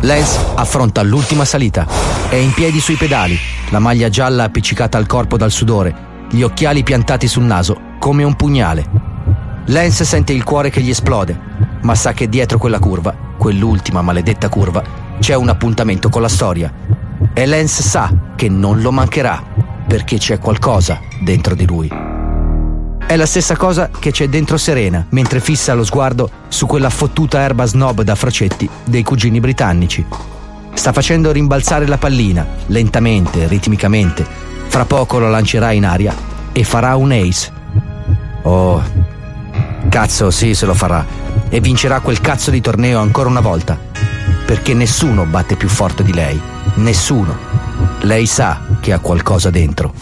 Lance affronta l'ultima salita. È in piedi sui pedali, la maglia gialla appiccicata al corpo dal sudore, gli occhiali piantati sul naso come un pugnale. Lance sente il cuore che gli esplode, ma sa che dietro quella curva, quell'ultima maledetta curva, c'è un appuntamento con la storia. E Lance sa che non lo mancherà, perché c'è qualcosa dentro di lui. È la stessa cosa che c'è dentro Serena, mentre fissa lo sguardo su quella fottuta erba snob da fracetti dei cugini britannici. Sta facendo rimbalzare la pallina, lentamente, ritmicamente. Fra poco la lancerà in aria e farà un ace. Oh, cazzo, sì, se lo farà. E vincerà quel cazzo di torneo ancora una volta. Perché nessuno batte più forte di lei. Nessuno. Lei sa che ha qualcosa dentro.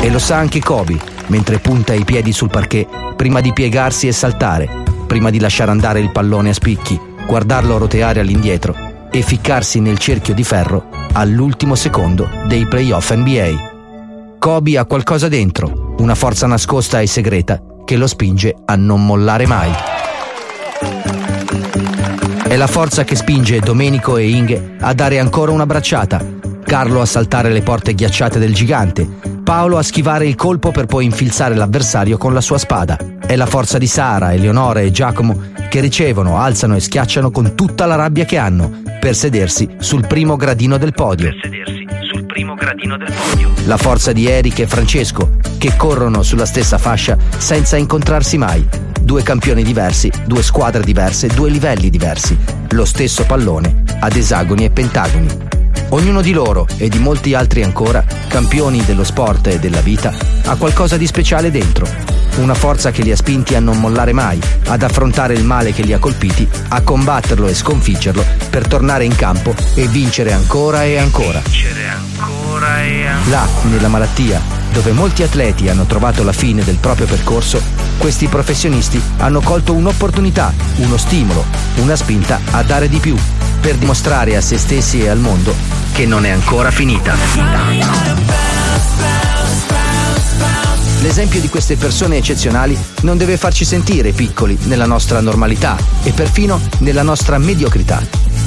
E lo sa anche Kobe, mentre punta i piedi sul parquet, prima di piegarsi e saltare, prima di lasciare andare il pallone a spicchi, guardarlo roteare all'indietro e ficcarsi nel cerchio di ferro all'ultimo secondo dei playoff NBA. Kobe ha qualcosa dentro, una forza nascosta e segreta che lo spinge a non mollare mai. È la forza che spinge Domenico e Inge a dare ancora una bracciata, Carlo a saltare le porte ghiacciate del gigante, Paolo a schivare il colpo per poi infilzare l'avversario con la sua spada. È la forza di Sara, Eleonora e Giacomo che ricevono, alzano e schiacciano con tutta la rabbia che hanno per sedersi sul primo gradino del podio. sul primo gradino del podio. La forza di Eric e Francesco, che corrono sulla stessa fascia senza incontrarsi mai. Due campioni diversi, due squadre diverse, due livelli diversi. Lo stesso pallone, ad esagoni e pentagoni. Ognuno di loro e di molti altri ancora, campioni dello sport e della vita, ha qualcosa di speciale dentro. Una forza che li ha spinti a non mollare mai, ad affrontare il male che li ha colpiti, a combatterlo e sconfiggerlo per tornare in campo e vincere ancora e ancora. Ancora e ancora. Là, nella malattia, dove molti atleti hanno trovato la fine del proprio percorso, questi professionisti hanno colto un'opportunità, uno stimolo, una spinta a dare di più, per dimostrare a se stessi e al mondo che non è ancora finita. L'esempio di queste persone eccezionali non deve farci sentire piccoli nella nostra normalità e perfino nella nostra mediocrità,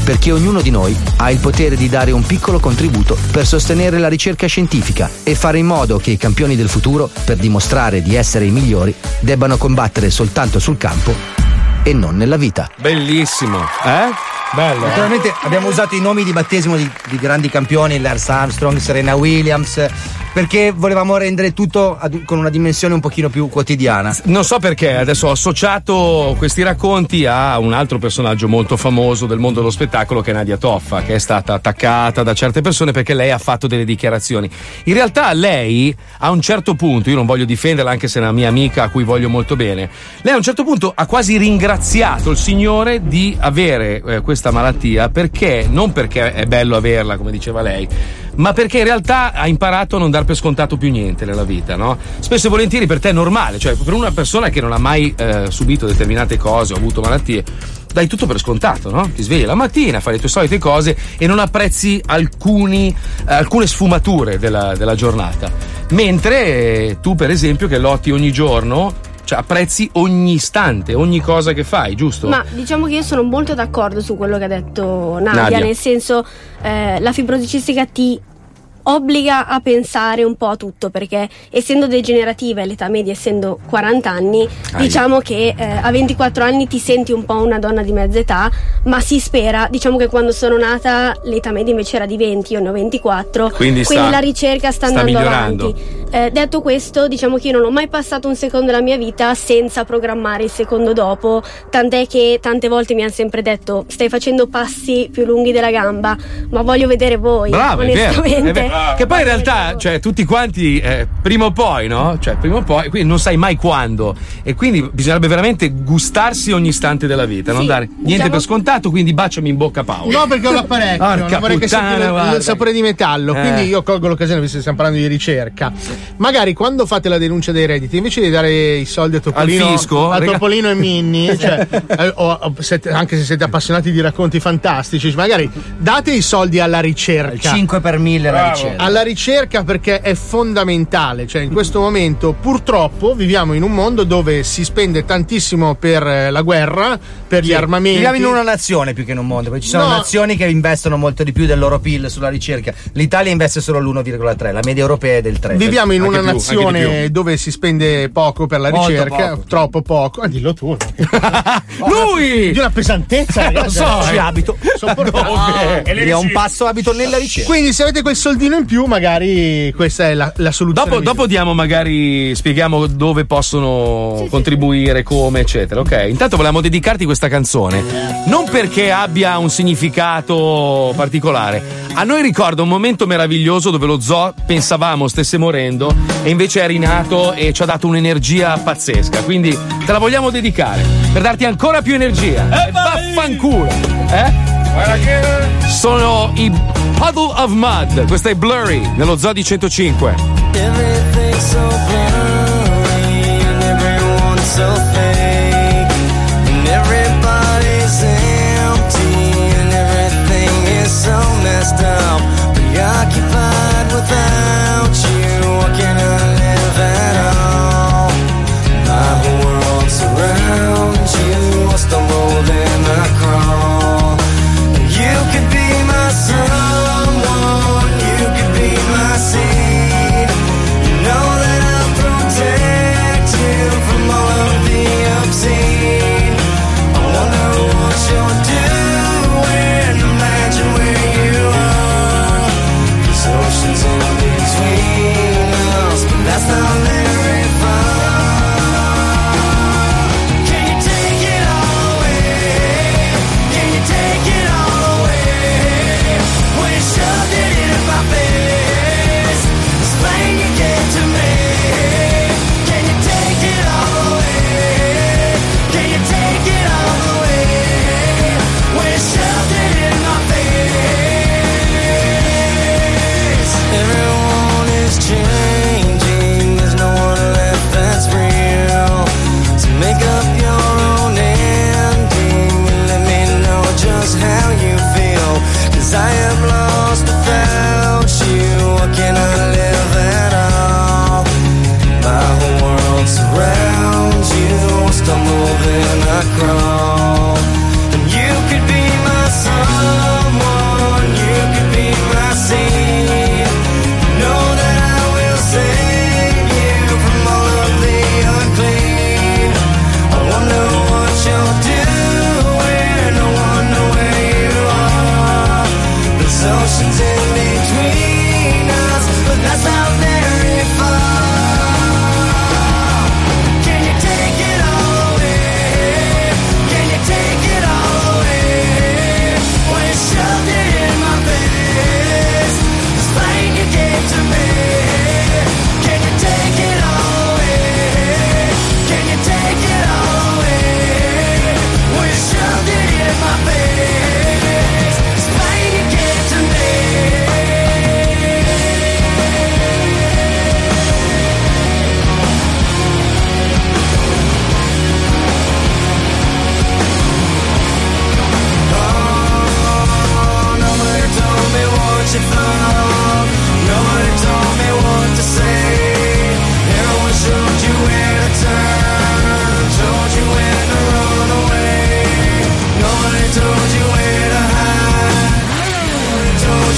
perché ognuno di noi ha il potere di dare un piccolo contributo per sostenere la ricerca scientifica e fare in modo che i campioni del futuro, per dimostrare di essere i migliori, debbano combattere soltanto sul campo e non nella vita. Bellissimo, eh? Bello. Naturalmente abbiamo usato i nomi di battesimo di, di grandi campioni, Lance Armstrong, Serena Williams, perché volevamo rendere tutto ad- con una dimensione un pochino più quotidiana. Non so perché, adesso ho associato questi racconti a un altro personaggio molto famoso del mondo dello spettacolo che è Nadia Toffa, che è stata attaccata da certe persone perché lei ha fatto delle dichiarazioni. In realtà lei a un certo punto, io non voglio difenderla anche se è una mia amica a cui voglio molto bene, lei a un certo punto ha quasi ringraziato il Signore di avere eh, questa malattia perché, non perché è bello averla come diceva lei, ma perché in realtà ha imparato a non dar per scontato più niente nella vita, no? Spesso e volentieri per te è normale, cioè per una persona che non ha mai eh, subito determinate cose o avuto malattie, dai tutto per scontato, no? Ti svegli la mattina, fai le tue solite cose e non apprezzi alcuni, alcune sfumature della, della giornata. Mentre eh, tu, per esempio, che lotti ogni giorno cioè apprezzi ogni istante, ogni cosa che fai, giusto? Ma diciamo che io sono molto d'accordo su quello che ha detto Nadia, Nadia. nel senso eh, la fibrosi cistica ti obbliga a pensare un po' a tutto perché essendo degenerativa e l'età media essendo 40 anni Aia. diciamo che eh, a 24 anni ti senti un po' una donna di mezza età ma si spera diciamo che quando sono nata l'età media invece era di 20 io ne ho 24 Quindi sta- la ricerca sta, sta andando migliorando. avanti Eh, detto questo diciamo che io non ho mai passato un secondo della mia vita senza programmare il secondo dopo tant'è che tante volte mi hanno sempre detto stai facendo passi più lunghi della gamba ma voglio vedere voi Bravo, è vero, onestamente è vero. Che poi in realtà, cioè, tutti quanti, eh, prima o poi, no? Cioè, prima o poi, quindi non sai mai quando. E quindi bisognerebbe veramente gustarsi ogni istante della vita, non Sì, dare niente diciamo- per scontato, quindi baciami in bocca Paolo. No, perché ho l'apparecchio, Porca non vorrei che puttana, il- guarda. il sapore di metallo. Eh. Quindi io colgo l'occasione, visto che stiamo parlando di ricerca. Magari quando fate la denuncia dei redditi, invece di dare i soldi a Topolino, Al fisco? a Rega- Topolino e Minni, [LAUGHS] cioè, eh, o- anche se siete appassionati di racconti fantastici, magari date i soldi alla ricerca. 5 per 1000 la Bravo. Alla ricerca perché è fondamentale, cioè in questo momento purtroppo viviamo in un mondo dove si spende tantissimo per eh, la guerra, per gli armamenti. Viviamo in una nazione più che in un mondo, perché ci sono No. nazioni che investono molto di più del loro PIL sulla ricerca. L'Italia investe solo l'1,3, la media europea è del 3. Viviamo in una più, nazione dove si spende poco per la Molto ricerca, poco. troppo poco. Ah, dillo tu. [LAUGHS] Lui! Di una pesantezza, [LAUGHS] ragazzi. Lo so, ci abito. Sopportabile. Lì a un passo abito nella ricerca. Quindi se avete quel soldino in più, magari questa è la, la soluzione. Dopo, dopo diamo magari, spieghiamo dove possono contribuire, come, eccetera. Ok, intanto volevamo dedicarti questa canzone. Non perché abbia un significato particolare. A noi ricorda un momento meraviglioso dove lo zoo pensavamo stesse morendo e invece è rinato e ci ha dato un'energia pazzesca. Quindi te la vogliamo dedicare per darti ancora più energia. E vaffanculo! Eh? Sono i Puddle of Mud. Questa è Blurry nello zoo di 105. Everything's so blurry and everyone's so fake Without you,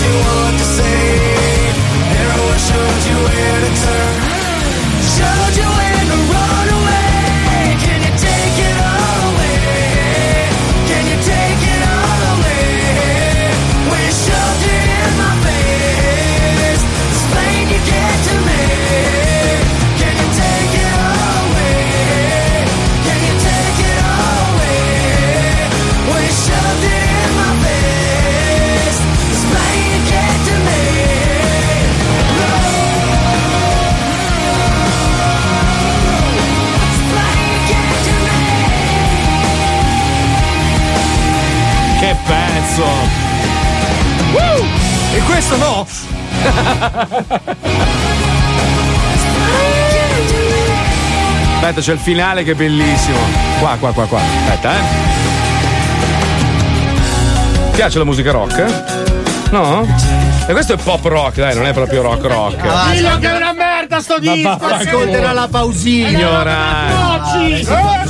What to say. C'è il finale che è bellissimo. Qua, qua, qua, qua. Aspetta, eh. Ti piace la musica rock? No? E questo è pop rock, dai, non è proprio rock rock. Ah, Dillo che è una merda sto disco! Ascolterà la pausina. Ignorante.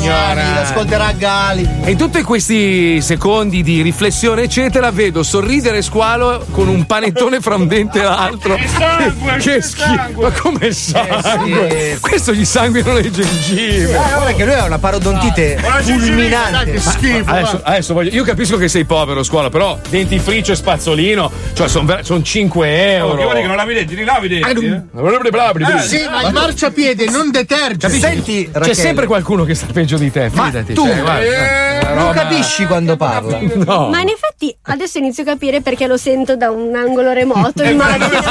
Ignorante. Ascolterà Gali. E in tutti questi secondi di riflessione, eccetera, vedo sorridere squalo con un panettone fra un dente e l'altro. Che sangue, Che che schifo! sangue. Ma come sangue? sì. Questo gli sanguinano le gengive. Eh, guarda che lui ha una parodontite fulminante. Adesso, adesso voglio, io capisco che sei povero scuola, però dentifricio e spazzolino, cioè sono 5 euro. Che vuol dire che non lavi i denti? Rilavi i denti? eh? Eh, Sì, ma il marciapiede non deterge. Capisci? Senti, C'è Rachele. sempre qualcuno che sta peggio di te, Ma fidati. tu cioè, guarda, eh, non capisci quando parla. No. Ma in effetti adesso inizio a capire perché lo sento da un angolo remoto. [LAUGHS] immagino.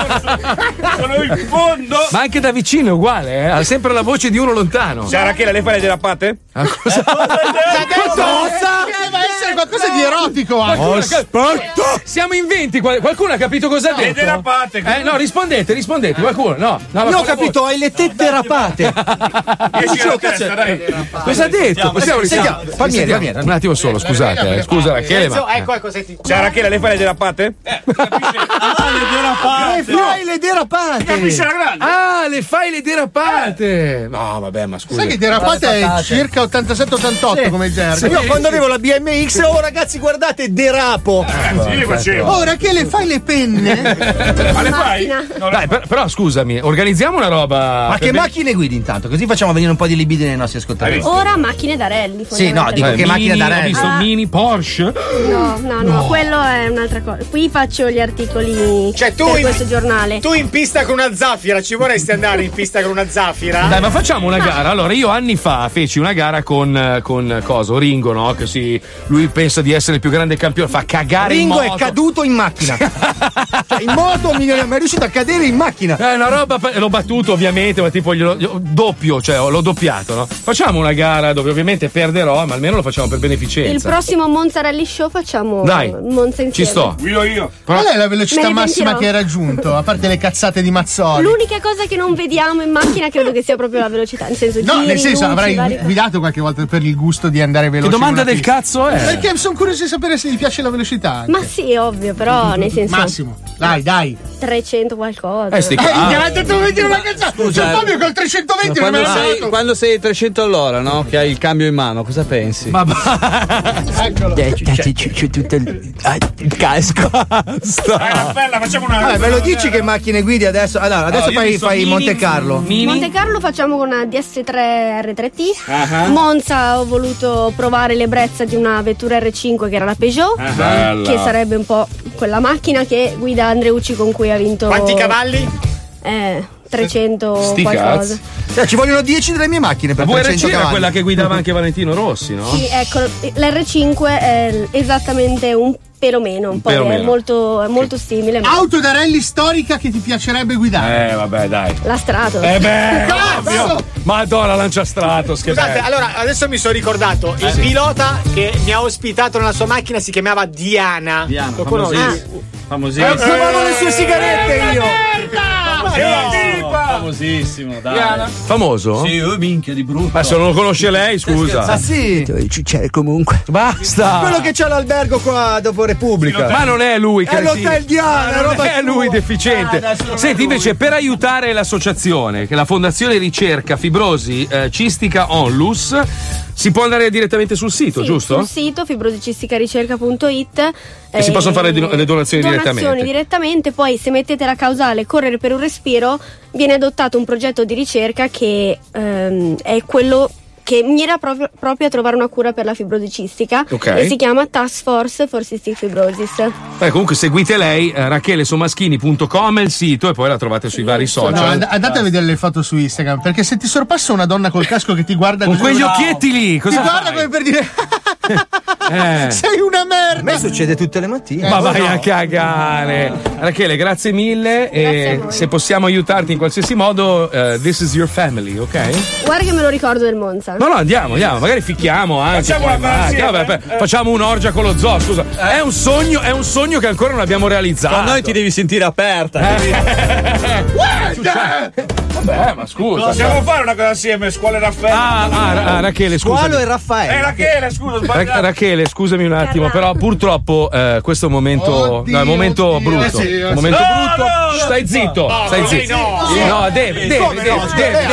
Sono in fondo! Ma anche da vicino è uguale, eh? ha sempre la voce di uno lontano. C'è Rachele, lei fa le derapate? Ah, cosa? [LAUGHS] Deve essere qualcosa di erotico anche. Aspetta! Siamo in 20, qual- qualcuno ha capito cosa ha Le detto? derapate. Eh, no, rispondete, rispondete, qualcuno. No, no, Io ho capito, hai le tette rapate. Cosa ha detto? Possiamo fammi venire, Un attimo solo, scusate, eh. scusa Rachele, ma Ecco, ecco, senti. C'è Rachele, lei fa le derapate? E fai le derapate. Capisce la grande? Ah, le fai le derapate! No, vabbè, ma scusa. Sai che derapate è circa 87-88 come gergo. Io quando avevo la BMX, oh ragazzi, guardate, derapo. Le facevo. Ora che le fai le penne? Ma le fai? No, Dai, per- però scusami, organizziamo una roba. Ma che macchine guidi intanto? Così facciamo venire un po' di libido nei nostri ascoltatori. Ora macchine da rally. Sì, no, dico Eh, che macchine mini, da Ho rally. visto Ah. mini Porsche. No, no, no, quello è un'altra cosa. Qui faccio gli articoli Cioè, tu per in- questo giornale. Tu in pista con una zaffira, ci vorresti andare in pista con una zaffira? Dai, ma facciamo una gara. Allora, io anni fa feci una gara con, eh, con coso, Ringo, no? Che si, lui pensa di essere il più grande campione, fa cagare Ringo in è moto. caduto in macchina. [LAUGHS] cioè, in moto mi è ma è riuscito a cadere in macchina. È una roba, l'ho battuto ovviamente, ma tipo glielo, glielo- doppio, cioè l'ho doppiato, no? Facciamo una gara dove ovviamente perderò, ma almeno lo facciamo per beneficenza. Il prossimo Monza Rally Show facciamo Dai, Monza insieme. Ci sto. Guido io. Qual è la velocità massima che hai raggiunto? A parte le cazzate di Mazzoli. L'unica cosa che non vediamo in macchina credo che sia proprio la velocità, nel senso No, giri, nel senso luci, avrai vari- guidato qualche volta per il gusto di andare veloce. Che domanda del cazzo è? Perché sono curioso di sapere se gli piace la velocità. anche. Ma sì, ovvio, però nel senso Massimo, dai, dai. 300 qualcosa. Eh, sti Eh, cazzi. mi ha detto di dire una cazzata. Scusa, C'è Fabio col 320 non me Quando l'ha sei, dato. quando sei 300 all'ora, no? Che hai il cambio in mano, cosa pensi? Ma [LAUGHS] Eccolo. c'è tutto il, casco. Dai, una bella, facciamo una. Vabbè, me lo dici che macchine guidi adesso? Allora, adesso Allora, fai, fai mini- Monte Carlo. Monte Carlo facciamo con una DS3 R3T. Ah, Monza ho voluto provare l'ebbrezza di una vettura R5 che era la Peugeot. Ah, bella. Che sarebbe un po' quella macchina che guida Andreucci con cui ha vinto. Quanti cavalli? Eh, 300 Sti qualcosa. Cioè, ci vogliono 10 delle mie macchine La per 300 VRC era cavalli. quella che guidava [LAUGHS] anche Valentino Rossi, no? Sì, ecco, l'R5 è esattamente un pelo meno, un po' pelo è meno. molto, è molto simile. ma Auto da rally storica che ti piacerebbe guidare. Eh, vabbè, dai. La Stratos. Eh beh, [LAUGHS] Cazzo! Madonna, lancia Stratos, che Scusate, bello. allora adesso mi sono ricordato. Il pilota che mi ha ospitato nella sua macchina si chiamava Diana. Diana, Lo conosci? famosissimo. Famosissimo. Eh, fumavo le sue sigarette io. Famosissimo, famosissimo, dai. Famoso? Sì, oh, minchia di brutto. Ma se non lo conosce lei, scusa. Ah sì? C'è comunque. Basta. Quello che c'ha l'albergo qua dopo Repubblica. Ma non è lui, È cretino. l'hotel Diana, Ma non roba è lui deficiente. Ah, è Senti, invece, per aiutare l'associazione, che è la Fondazione Ricerca Fibrosi eh, Cistica Onlus, si può andare direttamente sul sito, Sì, giusto? Sul sito fibrosicisticaricerca.it E si possono fare le do- le donazioni direttamente. direttamente, poi se mettete la causale correre per un respiro viene adottato un progetto di ricerca che ehm, è quello che mira proprio, proprio a trovare una cura per la fibrosi cistica Ok. e si chiama Task Force for Cystic Fibrosis. Beh, comunque seguite lei, eh, rachelesommaschini.com è il sito e poi la trovate sui vari No, social. and- andate a vedere le foto su Instagram perché se ti sorpassa una donna col casco che ti guarda Con quegli occhietti lì, cosa ti guarda fai? come per dire Eh. [LAUGHS] [LAUGHS] sei una merda A me succede tutte le mattine. Ma vai a cagare. Rachele, grazie mille. e se possiamo aiutarti in qualsiasi modo, eh, this is your family, ok? Guarda che me lo ricordo del Monza. No, no, andiamo, andiamo, magari ficchiamo anche. Facciamo poi, una vabbè, eh. facciamo un'orgia con lo zoo, scusa. È un sogno, è un sogno che ancora non abbiamo realizzato. Con noi ti devi sentire aperta. [LAUGHS] Vabbè, ma scusa. Possiamo fare una cosa assieme, scuola e Raffaele. Ah, ah, Ra- ah, Rachele, scusa. Squalo e Raffaele. Eh, Rachele, scusa, sbagliato. Rachele, scusami un attimo, però purtroppo eh, questo è un momento, no, è un momento brutto. Eh sì, un momento no, brutto. no, stai zitto, no, stai no, zitto. no. No, deve, deve, deve, no? deve,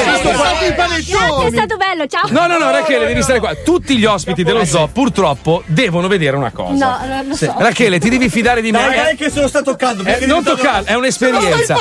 Eh, deve. sono stati i Grazie, è stato bello, ciao. No, no, no, Rachele, devi stare qua. Tutti gli ospiti dello zoo, purtroppo, devono vedere una cosa. No, no, lo so. Rachele, ti devi fidare di me. Dai, dai, che se lo sta toccando. Eh, non toccare, è un'esperienza.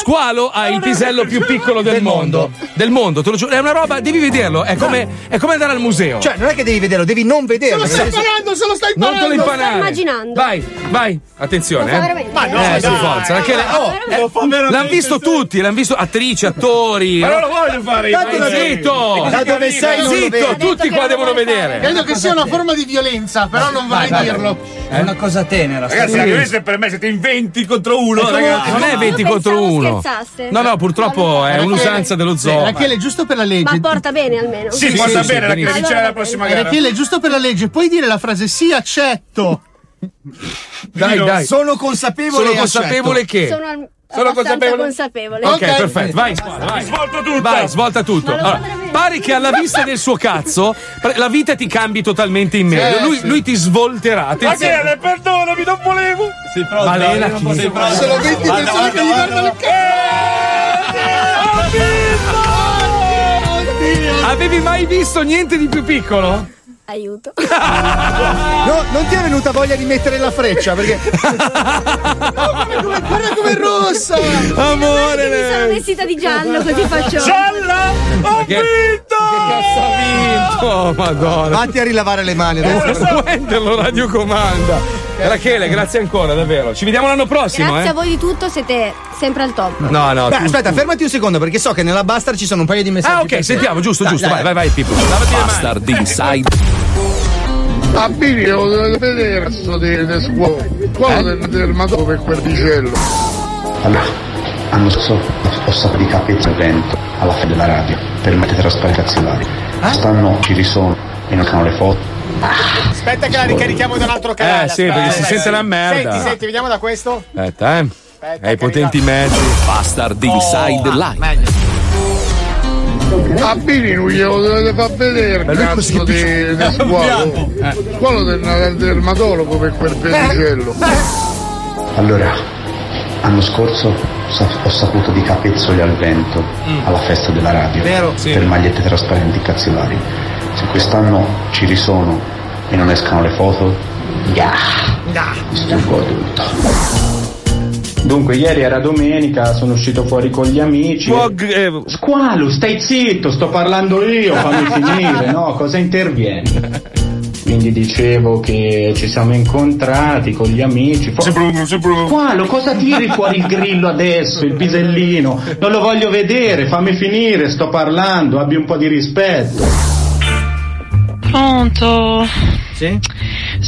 Squalo ha il pisello più piccolo del mondo. Del mondo, te lo giuro. È una roba, devi vederlo. È come, è come andare al museo. Cioè, non è che devi vederlo, devi non vederlo. se lo stai imparando se lo stai non te lo imparando impanare. immaginando. Vai, vai. Attenzione, Lo eh. Ma no, eh, per forza. Rachele, oh, Lo veramente, l'hanno visto tutti, l'hanno visto attrici, attori. Ma non lo voglio fare io. Tanto zitto! Da dove sei Zitto, tutti qua devono vedere. credo che sia una forma di violenza però non vorrei dirlo È una cosa tenera. Ragazzi, la violenza è per me, siete in 20 contro uno, ragazzi. Non è 20 contro pensavo 1. scherzasse. No, no, purtroppo è un'usanza dello zoo. Rachele giusto per la legge Ma porta bene almeno. Sì, porta bene, benissimo. dice la prossima Eh, gara. Rachele giusto per la legge puoi dire la frase sì accetto Dai, dai. Sono consapevole Sono consapevole che. Sono, al- Sono consapevole? consapevole. Ok, Ok. perfetto. Vai, squadra, vai. Svolto tutto. Vai, svolta tutto. Lo Allora, pare che alla vista del suo cazzo la vita ti cambi totalmente in meglio. Sì, lui, sì. lui ti svolterà. Attenzione. Rachele, perdonami, non volevo. Sei pronto? Malena, Non chi- sei pronto? sono 20 persone che gli guardano il Avevi mai visto niente di più piccolo? Aiuto. [LAUGHS] No, non ti è venuta voglia di mettere la freccia perché [LAUGHS] guarda come è rossa Amore, Mi sono lei. vestita di giallo così faccio. Gialla, ho Che- vinto. Che cazzo ha vinto? Oh, madonna. vatti a rilavare le mani adesso. Wender lo radiocomanda. Rachele, grazie ancora, davvero. Ci vediamo l'anno prossimo, Grazie eh. a voi di tutto, siete sempre al top. No, no. Beh, tu- aspetta, fermati un secondo perché so che nella Bastard ci sono un paio di messaggi. Ah, ok, sentiamo, giusto, Dai, giusto. dai. Vai, vai, vai, Pippo. Lavati. Bastard Inside. A video dovete vedere di, di scuola. Quello del dermatologo per quel picello. Allora, hanno ho saputo di capezzo al vento alla fine della radio per mettere trasparenti azionari. Quest'anno ci risono e non fanno le foto. Aspetta che la ricarichiamo da un altro canale. Eh, sì, perché si sente la merda. Senti, senti, vediamo da questo. Aspetta, eh. Hai potenti mezzi. Bastard Inside Live. A Bini non glielo dovete far vedere cazzo di, di scuola. Quello del, del dermatologo per quel pedicello. Allora, l'anno scorso ho saputo di capezzoli al vento alla festa della radio Vero, sì. per magliette trasparenti cazzolari. Se quest'anno ci risono e non escano le foto, yeah, distruggo tutto. Dunque, ieri era domenica, sono uscito fuori con gli amici. eh, Squalo, stai zitto, sto parlando io, fammi [LAUGHS] finire, no? Cosa intervieni? Quindi dicevo che ci siamo incontrati con gli amici. Fu- Squalo, cosa tiri fuori il grillo adesso, il pisellino? Non lo voglio vedere, fammi finire, sto parlando, abbi un po' di rispetto. Pronto? Sì?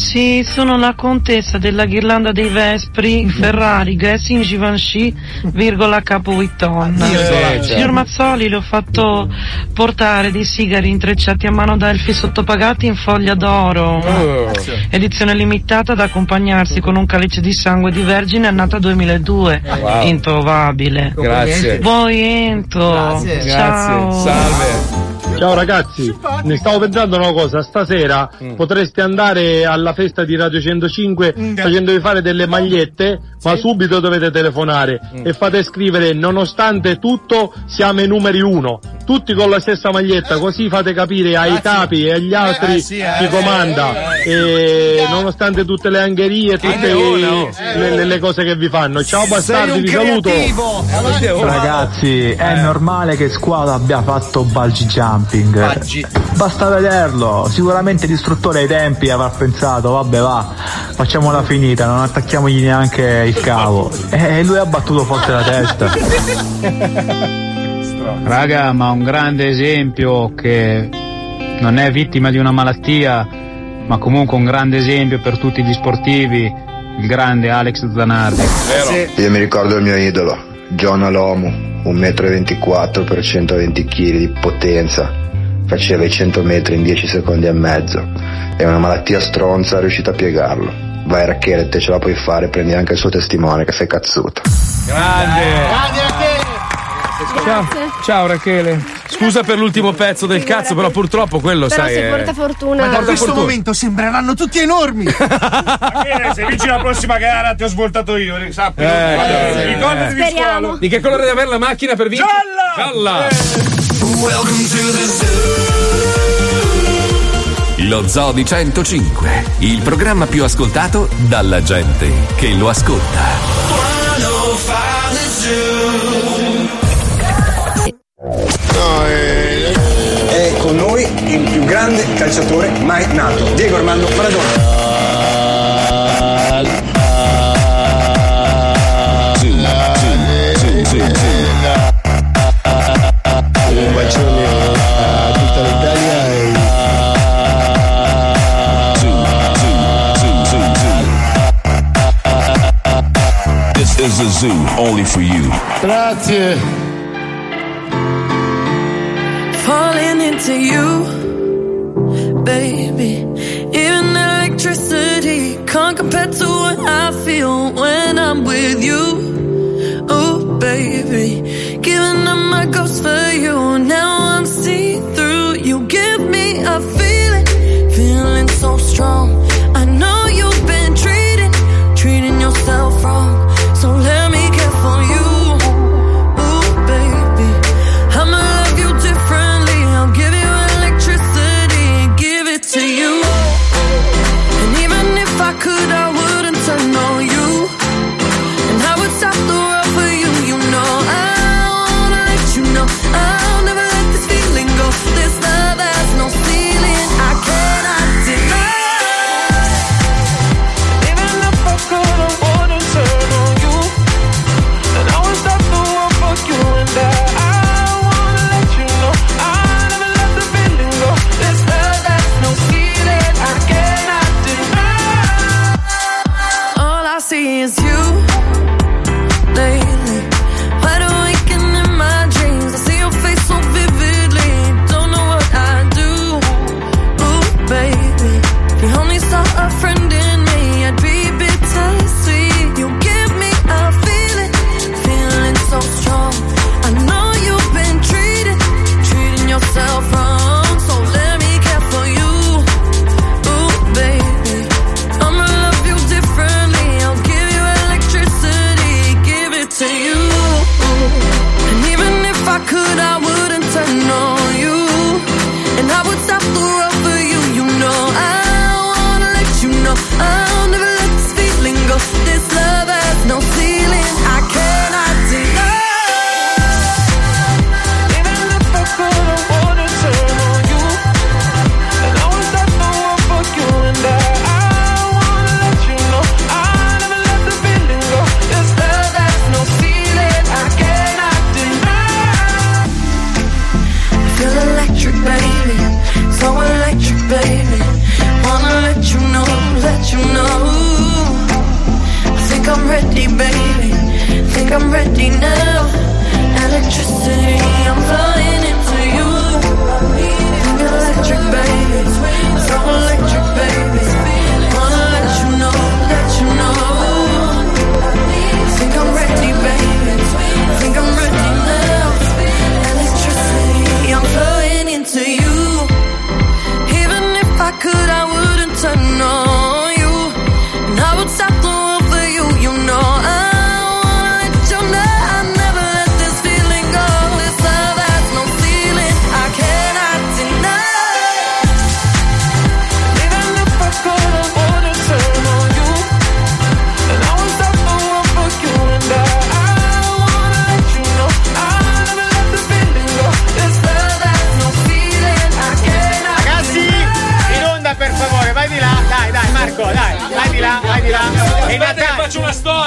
Sì, sono la contessa della ghirlanda dei Vespri, Ferrari, Gessing Givenchy, virgola Capo Vuitton. Virgola. Signor Mazzoli, le ho fatto portare dei sigari intrecciati a mano da elfi sottopagati in foglia d'oro. Oh. Edizione limitata da accompagnarsi con un calice di sangue di vergine annata 2002. Wow. Introvabile. Grazie. Voi Ento. Grazie. Ciao. Salve. Ciao ragazzi, ne stavo pensando una cosa, stasera potreste andare alla festa di Radio 105 facendovi fare delle magliette, ma subito dovete telefonare e fate scrivere nonostante tutto siamo i numeri uno. tutti con la stessa maglietta, così fate capire ai capi e agli altri Eh, sì, eh, chi eh, comanda. E nonostante tutte le angherie e tutte le, le- le cose che vi fanno. Ciao bastardi, vi saluto. Ragazzi, è normale che squadra abbia fatto bungee jumping. Basta vederlo. Sicuramente l'istruttore ai tempi avrà pensato, vabbè va, facciamola finita, non attacchiamogli neanche il cavo. E lui ha battuto forte la testa. [LAUGHS] Raga, ma un grande esempio che non è vittima di una malattia, ma comunque un grande esempio per tutti gli sportivi, il grande Alex Zanardi. Io mi ricordo il mio idolo, John Alomu, 1,24 m per 120 kg di potenza. Faceva i 100 metri in 10 secondi e mezzo. È una malattia stronza, è riuscito a piegarlo. Vai Rachele, te ce la puoi fare, prendi anche il suo testimone che sei cazzuto. Grande! Ciao, ciao Rachele. Scusa per l'ultimo pezzo del cazzo, però purtroppo quello Però sai. se porta fortuna. Ma da questo fortuna. momento sembreranno tutti enormi. [LAUGHS] Eh, se vinci la prossima gara ti ho svoltato io, sappi. Eh, Ricordati di Speriamo. Di che colore deve avere la macchina per vincere? Gialla! Lo Zoo di 105, il programma più ascoltato dalla gente che lo ascolta. È con noi il più grande calciatore mai nato, Diego Armando Maradona. Un bacione a tutta l'Italia e This is a zoo only for you. Grazie. Into you, baby. Even electricity can't compare to what I feel when I'm with you. Oh, baby, giving up my ghost for you. Now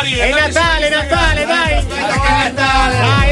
È Natale, Natale, vai! Natale! Natale.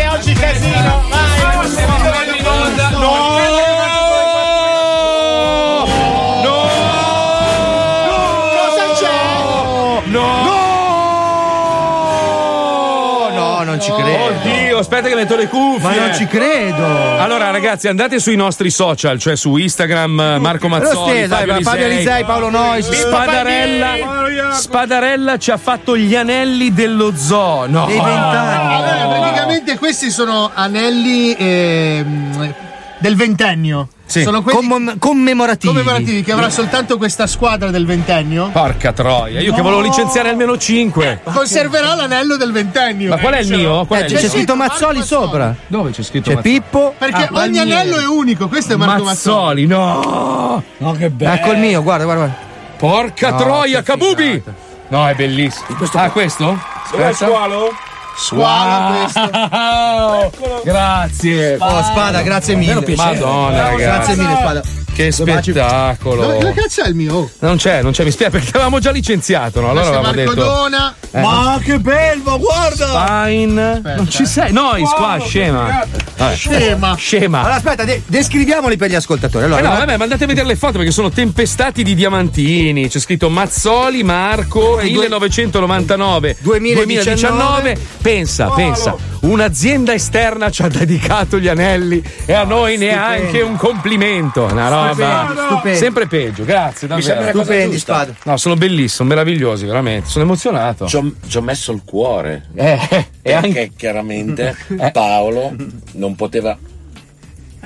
Metto le cuffie. Ma non ci credo. Allora, ragazzi, andate sui nostri social, cioè su Instagram, eh, Marco Mazzoli, Però sì, dai, Fabio, Fabio Lisei, Paolo Nois. Spadarella, Spadarella ci ha fatto gli anelli dello zoo. No. Allora, praticamente questi sono anelli ehm, del ventennio. Sì. Sono quelli Commem- commemorativi. commemorativi che avrà soltanto questa squadra del ventennio. Porca troia, io che volevo licenziare almeno 5. Conserverà l'anello del ventennio. Ma qual è il mio? Qual è Eh, il c'è mio? scritto Mazzoli sopra. Dove c'è scritto C'è Mazzoli? Pippo. Perché Ah, ogni Palmieri. anello è unico, questo è Marco Mazzoli. Mazzoli, no! No, che bello. Ecco il mio, guarda, guarda. guarda. Porca No, troia, che Kabubi! No, è bellissimo. ah, questo? Dov'è il squalo? Squalo questo. Wow. [LAUGHS] Grazie. Oh, Spada, grazie mille. Madonna, ragazzi. Grazie mille, Spada. Che Dove spettacolo. dove cazzo è il mio? Oh. Non c'è, non c'è, mi spiace perché l'avevamo già licenziato, no? Allora avevamo Marco detto. Dona. Eh. Ma che bello, guarda! Fine. Non ci sei. Nois qua, scema. Vabbè. Scema. Scema. Allora, aspetta, de- descriviamoli per gli ascoltatori. Allora, Eh no, vabbè, ma andate a vedere le foto perché sono tempestati di diamantini. C'è scritto Mazzoli, Marco, 1999, 2019. Pensa, pensa, un'azienda esterna ci ha dedicato gli anelli e a noi neanche un complimento. Una roba Stupendo, stupendo. sempre peggio. Grazie, Mi sembra davvero. una cosa Stupendi. Spada. No, sono bellissimi, sono meravigliosi, veramente. Sono emozionato. Ci ho, messo il cuore. Eh, e Perché anche. chiaramente [LAUGHS] Paolo non poteva.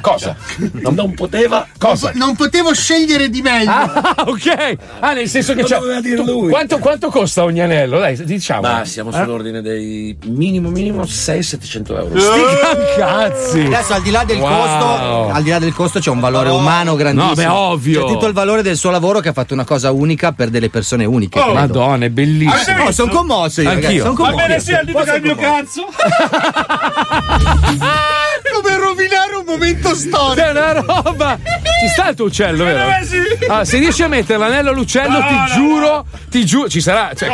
Cosa? Non, non poteva. Cosa? Non potevo scegliere di meglio. Ah, [LAUGHS] ok. Ah, nel senso che dire tu- lui. Quanto, quanto costa ogni anello? Dai, diciamo. Ma siamo Eh? sull'ordine dei minimo minimo 600-700 euro. Sti gran cazzi! Adesso al di là del Wow. costo, al di là del costo c'è un valore umano grandissimo. No, beh, ovvio. C'è tutto il valore del suo lavoro che ha fatto una cosa unica per delle persone uniche. credo. Madonna, è bellissimo. Oh, sono commosso io, Anch'io. ragazzi. Sono Va commosso. bene, sì, al dito che è il mio cazzo. [LAUGHS] Come rovinare un momento storico. È una roba! Ci sta il tuo uccello, vero? Eh, sì. Ah, se riesci a mettere l'anello all'uccello, No, ti no, giuro, ti giuro, ci sarà. Cioè,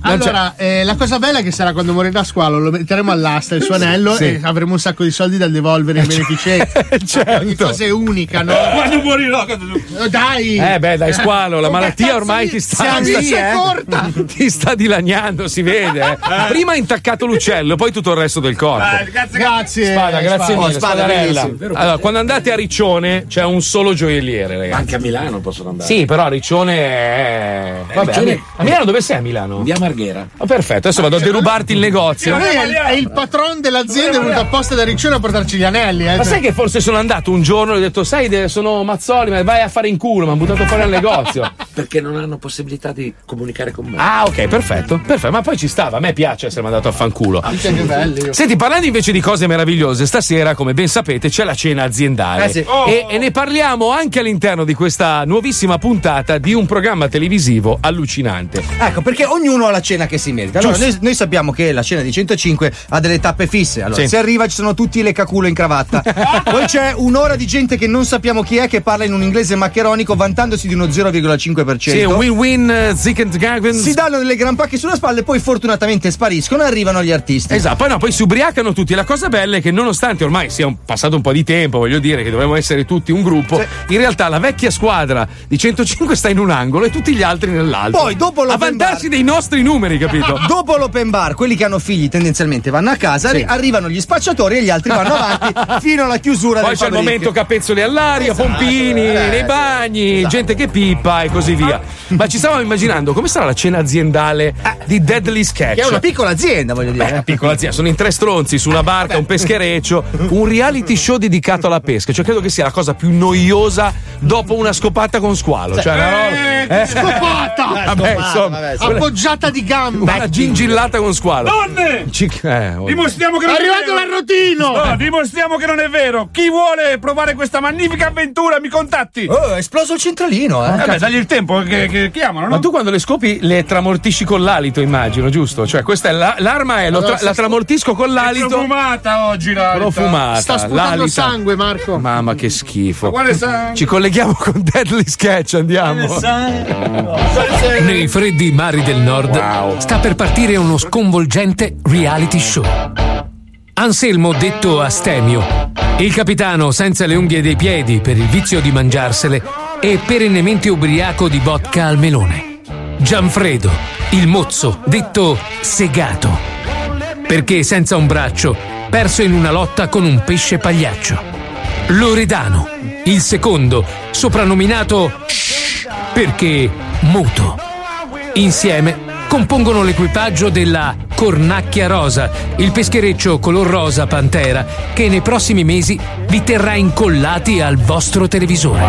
Allora, eh, la cosa bella è che sarà quando morirà Squalo, lo metteremo all'asta il suo anello Sì. e avremo un sacco di soldi da devolvere in beneficenza. Ogni certo. cosa è unica, no? Quando morirò? Oh, dai! Eh beh, dai, squalo, la malattia ormai ti sta, ti sta- [LAUGHS] corta. ti sta dilaniando, si vede. eh. Prima ha intaccato l'uccello, poi tutto il resto del corpo. Eh, grazie, Grazie. Spada, grazie Spada. mille, Spada, spadarella. bellissimo. Allora, quando andate a Riccione c'è un solo gioielliere, Ma ragazzi. anche a Milano possono andare. Sì, però a Riccione è. Vabbè, Riccione- a Mi- a Milano dove sei a Milano? Via Marghera. Oh, perfetto, adesso vado a derubarti il negozio. Lui è, è il patron dell'azienda, è venuto apposta da Riccione a portarci gli anelli. Eh. Ma sai che forse sono andato un giorno e ho detto, sai, sono Mazzoli, ma vai a fare in culo, mi hanno buttato fuori al negozio. [LAUGHS] Perché non hanno possibilità di comunicare con me. Ah, ok, perfetto, perfetto. Ma poi ci stava, a me piace essere mandato a fanculo. Che belli. Senti, parlando invece di cose meravigliose, stasera, come ben sapete, c'è la cena aziendale. Eh sì. e, e ne parliamo anche all'interno di questa nuovissima puntata di un programma televisivo allucinante. Ecco, perché ognuno ha la cena che si merita. Allora, noi, noi sappiamo che la cena di 105 ha delle tappe fisse. Allora, Sì. se arriva ci sono tutti le caculo in cravatta. [LAUGHS] Poi c'è un'ora di gente che non sappiamo chi è, che parla in un inglese maccheronico, vantandosi di uno 0,5%. Sì, un win-win, uh, zick and gaggins. si danno delle gran pacche sulla spalla e poi fortunatamente spariscono e arrivano gli artisti. Esatto, poi no, poi si ubriacano tutti. La cosa bella è che nonostante ormai sia un- passato un po' di tempo, voglio dire che dovremmo essere tutti un gruppo, in realtà la vecchia squadra di 105 sta in un angolo e tutti gli altri nell'altro. Poi, dopo a l'open vantarsi dei nostri numeri, capito? [LAUGHS] Dopo l'open bar, quelli che hanno figli tendenzialmente vanno a casa, arri- arrivano gli spacciatori e gli altri vanno avanti [LAUGHS] fino alla chiusura Poi del c'è il momento capezzoli all'aria, Esatto, pompini eh, nei bagni, esatto. gente che pippa e così via. Ma ci stavamo immaginando come sarà la cena aziendale di Deadly Sketch. Che è una piccola azienda, voglio dire. Beh, piccola azienda, sono in tre stronzi su una barca, un peschereccio, un reality show dedicato alla pesca. Cioè, credo che sia la cosa più noiosa dopo una scopata con squalo. Cioè, una roba. Eh, scopata! Vabbè, insomma, quella- Appoggiata di gamba. una gingillata con squalo. Donne! Ci- eh, oh. Dimostriamo che non È è arrivato l'arrotino! No, dimostriamo che non è vero. Chi vuole provare questa magnifica avventura mi contatti. Oh, è esploso il centralino, eh. Eh beh, dagli il tempo che, che chiamano, no? Ma tu quando le scopi le tramortisci con l'alito, immagino, giusto? Cioè, questa è la- l'arma è lo tra- la tramortisco con È l'alito. profumata oggi la Profumata. Sta sputando l'alita. sangue, Marco. Mamma che schifo. Ma quale sangue? Ci colleghiamo con Deadly Sketch, andiamo. Nei freddi mari del nord sta per partire uno sconvolgente reality show. Anselmo detto Astemio, il capitano senza le unghie dei piedi per il vizio di mangiarsele e perennemente ubriaco di vodka al melone. Gianfredo, il mozzo detto Segato. perché senza un braccio, perso in una lotta con un pesce pagliaccio. Loredano, il secondo, soprannominato perché muto. Insieme compongono l'equipaggio della Cornacchia Rosa, il peschereccio color rosa pantera che nei prossimi mesi vi terrà incollati al vostro televisore.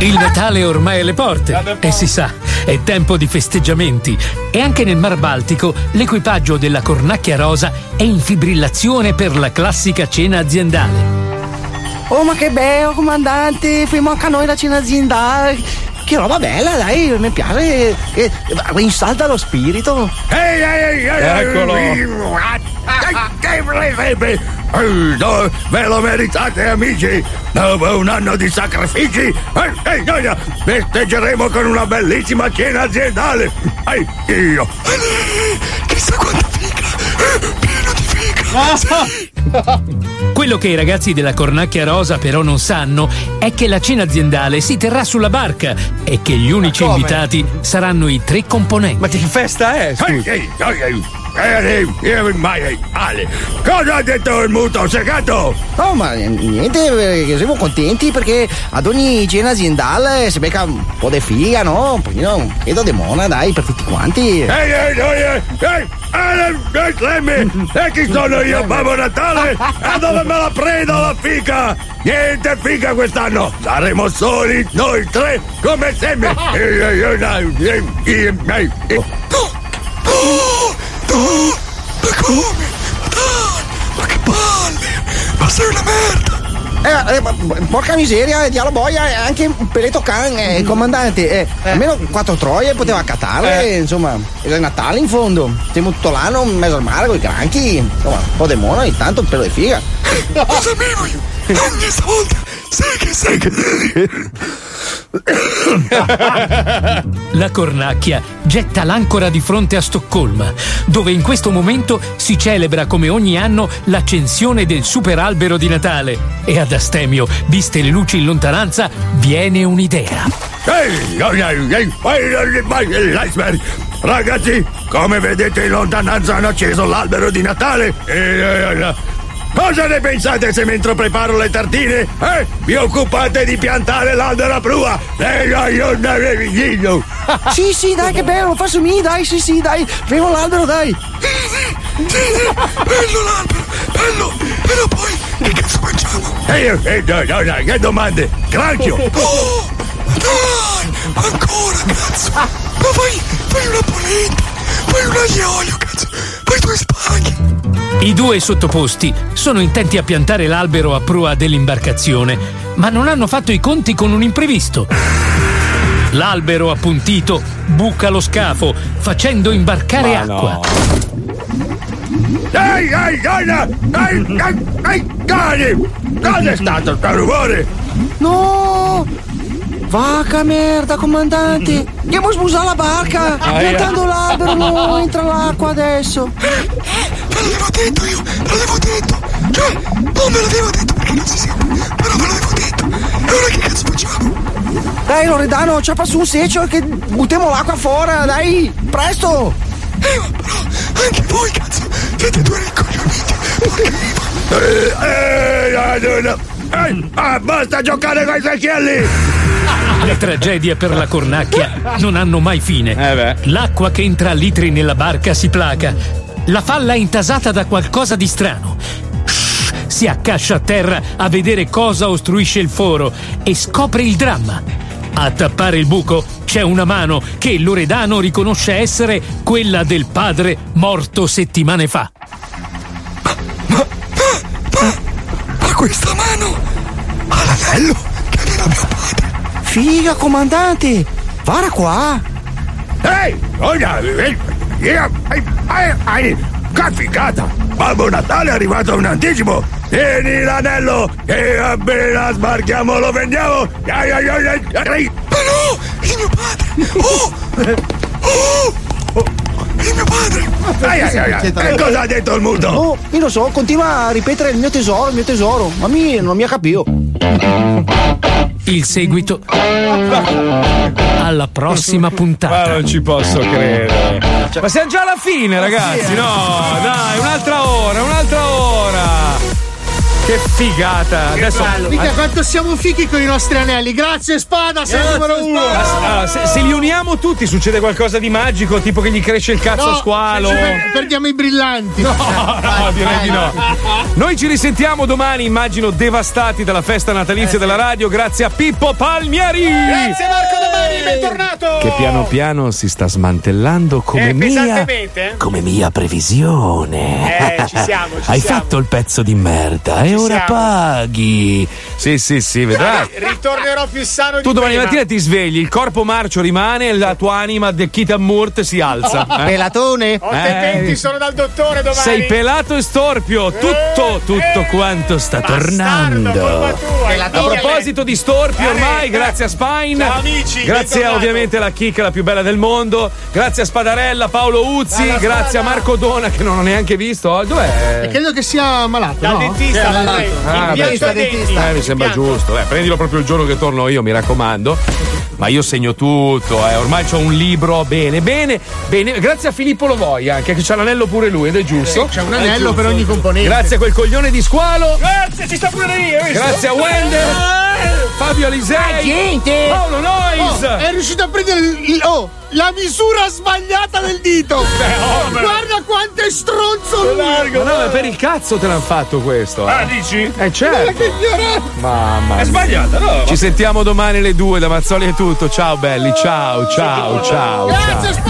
Il Natale ormai alle porte e si sa, è tempo di festeggiamenti. E anche nel Mar Baltico l'equipaggio della Cornacchia Rosa è in fibrillazione per la classica cena aziendale. Oh, ma che bello, comandante! Fai anche a noi la cena aziendale! Che roba bella, dai, mi piace! Eh, insalta lo spirito! Ehi, ehi, ehi, Eccolo. Ve lo meritate, amici! Dopo un anno di sacrifici, eh, festeggeremo con una bellissima cena aziendale! Ehi, io! Chissà quanta [LAUGHS] Quello che i ragazzi della Cornacchia Rosa però non sanno è che la cena aziendale si terrà sulla barca e che gli unici invitati saranno i tre componenti. Ma che festa è? Ehi, ehi, ehi, ehi, ehi, ehi, mai, ehi, Ale, cosa ha detto il muto segato? Oh, ma eh, niente, eh, siamo contenti perché ad ogni cena aziendale si becca un po' di figa, no? Un pochino, un chiedo di mona, dai, per tutti quanti. Ehi, ehi, ehi, ehi, ehi, e chi sono io, Babbo Natale? E dove me la prendo la fica? Niente fica quest'anno, saremo soli noi tre, come sempre. [LAUGHS] Ehi, No, ma come? Dai, ma che palle! Ma sei una merda! Eh, eh, porca miseria, eh, dialo boia, eh, anche un peletto can, eh, comandante. eh, Almeno quattro troie poteva accatarle, insomma. Era Natale in fondo. Siamo tutto l'anno in mezzo al mare con i granchi. Insomma, un po' di mono ogni tanto, un pelo di figa. Lo sapevo io! Ogni stavolta! La Cornacchia getta l'ancora di fronte a Stoccolma, dove in questo momento si celebra come ogni anno l'accensione del superalbero di Natale. E ad Astemio, viste le luci in lontananza, viene un'idea. Ragazzi, come vedete in lontananza hanno acceso l'albero di Natale e... eh, eh, Cosa ne pensate se mentre preparo le tartine, eh, vi occupate di piantare l'albero a prua? Eh, [LAUGHS] sì, sì, dai, che bello, fa su mi, dai, sì, sì, dai, premo l'albero, dai. Bello l'albero! Bello! Però poi che cazzo facciamo? Ehi, ehi, dai, dai, dai, che domande? Granchio! [LAUGHS] Oh! Dai! Ancora, cazzo! Ma fai, fai una polenta! Fai un aglio e olio, cazzo! Fai due spaghi! I due sottoposti sono intenti a piantare l'albero a prua dell'imbarcazione, ma non hanno fatto i conti con un imprevisto. L'albero appuntito buca lo scafo, facendo imbarcare Ma acqua. Ehi, ehi, donna! Ehi, ehi, ehi, cani! Cos'è stato sto rumore? No! Vacca merda, comandante! Andiamo a smusare la barca! Piantando l'albero, no, entra l'acqua adesso! Ve l'avevo detto io! Ve l'avevo detto! Cioè, non me l'avevo detto perché non si sente! Però ve l'avevo detto! E ora che cazzo facciamo? Dai, Loredano, ciappa su un seccio che buttiamo l'acqua fuori, dai! Presto! Eh, ma però, anche voi, cazzo! Siete due rincoglioniti! Eh, eh, eh, no. Ehi, ah, basta giocare con i secchielli! Le tragedie per la cornacchia non hanno mai fine. L'acqua che entra a litri nella barca si placa. La falla è intasata da qualcosa di strano. Shh, si accascia a terra a vedere cosa ostruisce il foro e scopre il dramma. A tappare il buco c'è una mano che Loredano riconosce essere quella del padre morto settimane fa. Questa mano ha l'anello che aveva mio padre! Figa, comandante! Guarda qua! Ehi, eh, ehi, che figata! Babbo Natale è arrivato in anticipo! Tieni l'anello e appena sbarchiamo lo vendiamo! Ma no! Il mio padre! Oh! Oh! Il mio padre! Ai, ai, ai, ai. E cosa ha detto il muto? Oh, io lo so, continua a ripetere il mio tesoro, il mio tesoro. Ma mi non mi ha capito. Il seguito alla prossima puntata. Ma non ci posso credere. Ma siamo già alla fine, ragazzi. No, dai, un'altra ora, un'altra ora. Che figata. Adesso. Mica quanto siamo fichi con i nostri anelli. Grazie, spada, sei il numero uno. Ah, se, se li uniamo tutti succede qualcosa di magico, tipo che gli cresce il cazzo No, a squalo. ci per- perdiamo i brillanti. No, no, direi di no. Noi ci risentiamo domani, immagino devastati dalla festa natalizia della radio, grazie a Pippo Palmieri. Grazie Marco Domani, bentornato! Che piano piano si sta smantellando come Eh, mia. pesantemente? Come mia previsione. Eh, ci siamo, ci [LAUGHS] Hai siamo. fatto il pezzo di merda e ora siamo. paghi. Sì, sì, sì, vedrai. Ritornerò più sano Tu di domani prima. mattina ti svegli, il corpo marcio rimane e la tua anima de Kita Murt si alza. [LAUGHS] eh. Pelatone. Ho tempi, sono dal dottore domani. Sei pelato e storpio, tutto, tutto quanto sta tornando. A proposito di storpio, ormai, grazie a Spine, Ciao, amici, grazie bentornato. ovviamente alla chicca la più bella del mondo, grazie a Spadarella, Paolo Uzzi, Bella grazie a Marco Dona che non ho neanche visto. Oh, E Dov'è? credo che sia malato. Dal no? dentista, Sì, dal malato. dentista. Ah, Impianto beh, ai denti. Eh, mi sembra Impianto. giusto. Eh, prendilo proprio il giorno che torno io, mi raccomando. Ma io segno tutto, eh. ormai c'ho un libro. Bene, bene, bene. Grazie a Filippo Lovoi anche, che c'ha l'anello pure lui, ed è giusto. C'è un anello giusto. per ogni componente. Grazie a quel coglione di squalo. Grazie, ci sta pure lì. Grazie a Wender, Fabio Alisei, gente! Paolo Nois. Oh, è riuscito a prendere il- oh, la misura sbagliata del dito. [LAUGHS] Guarda quanto è stronzo lui. Ma no, ma per il cazzo te l'hanno fatto questo. eh. Ah, dici? Eh certo. che. Mamma mia. È sbagliata, no? Ci sentiamo domani alle due da Mazzoli è tutto. Ciao belli, ciao, ciao, ciao. ciao. Grazie,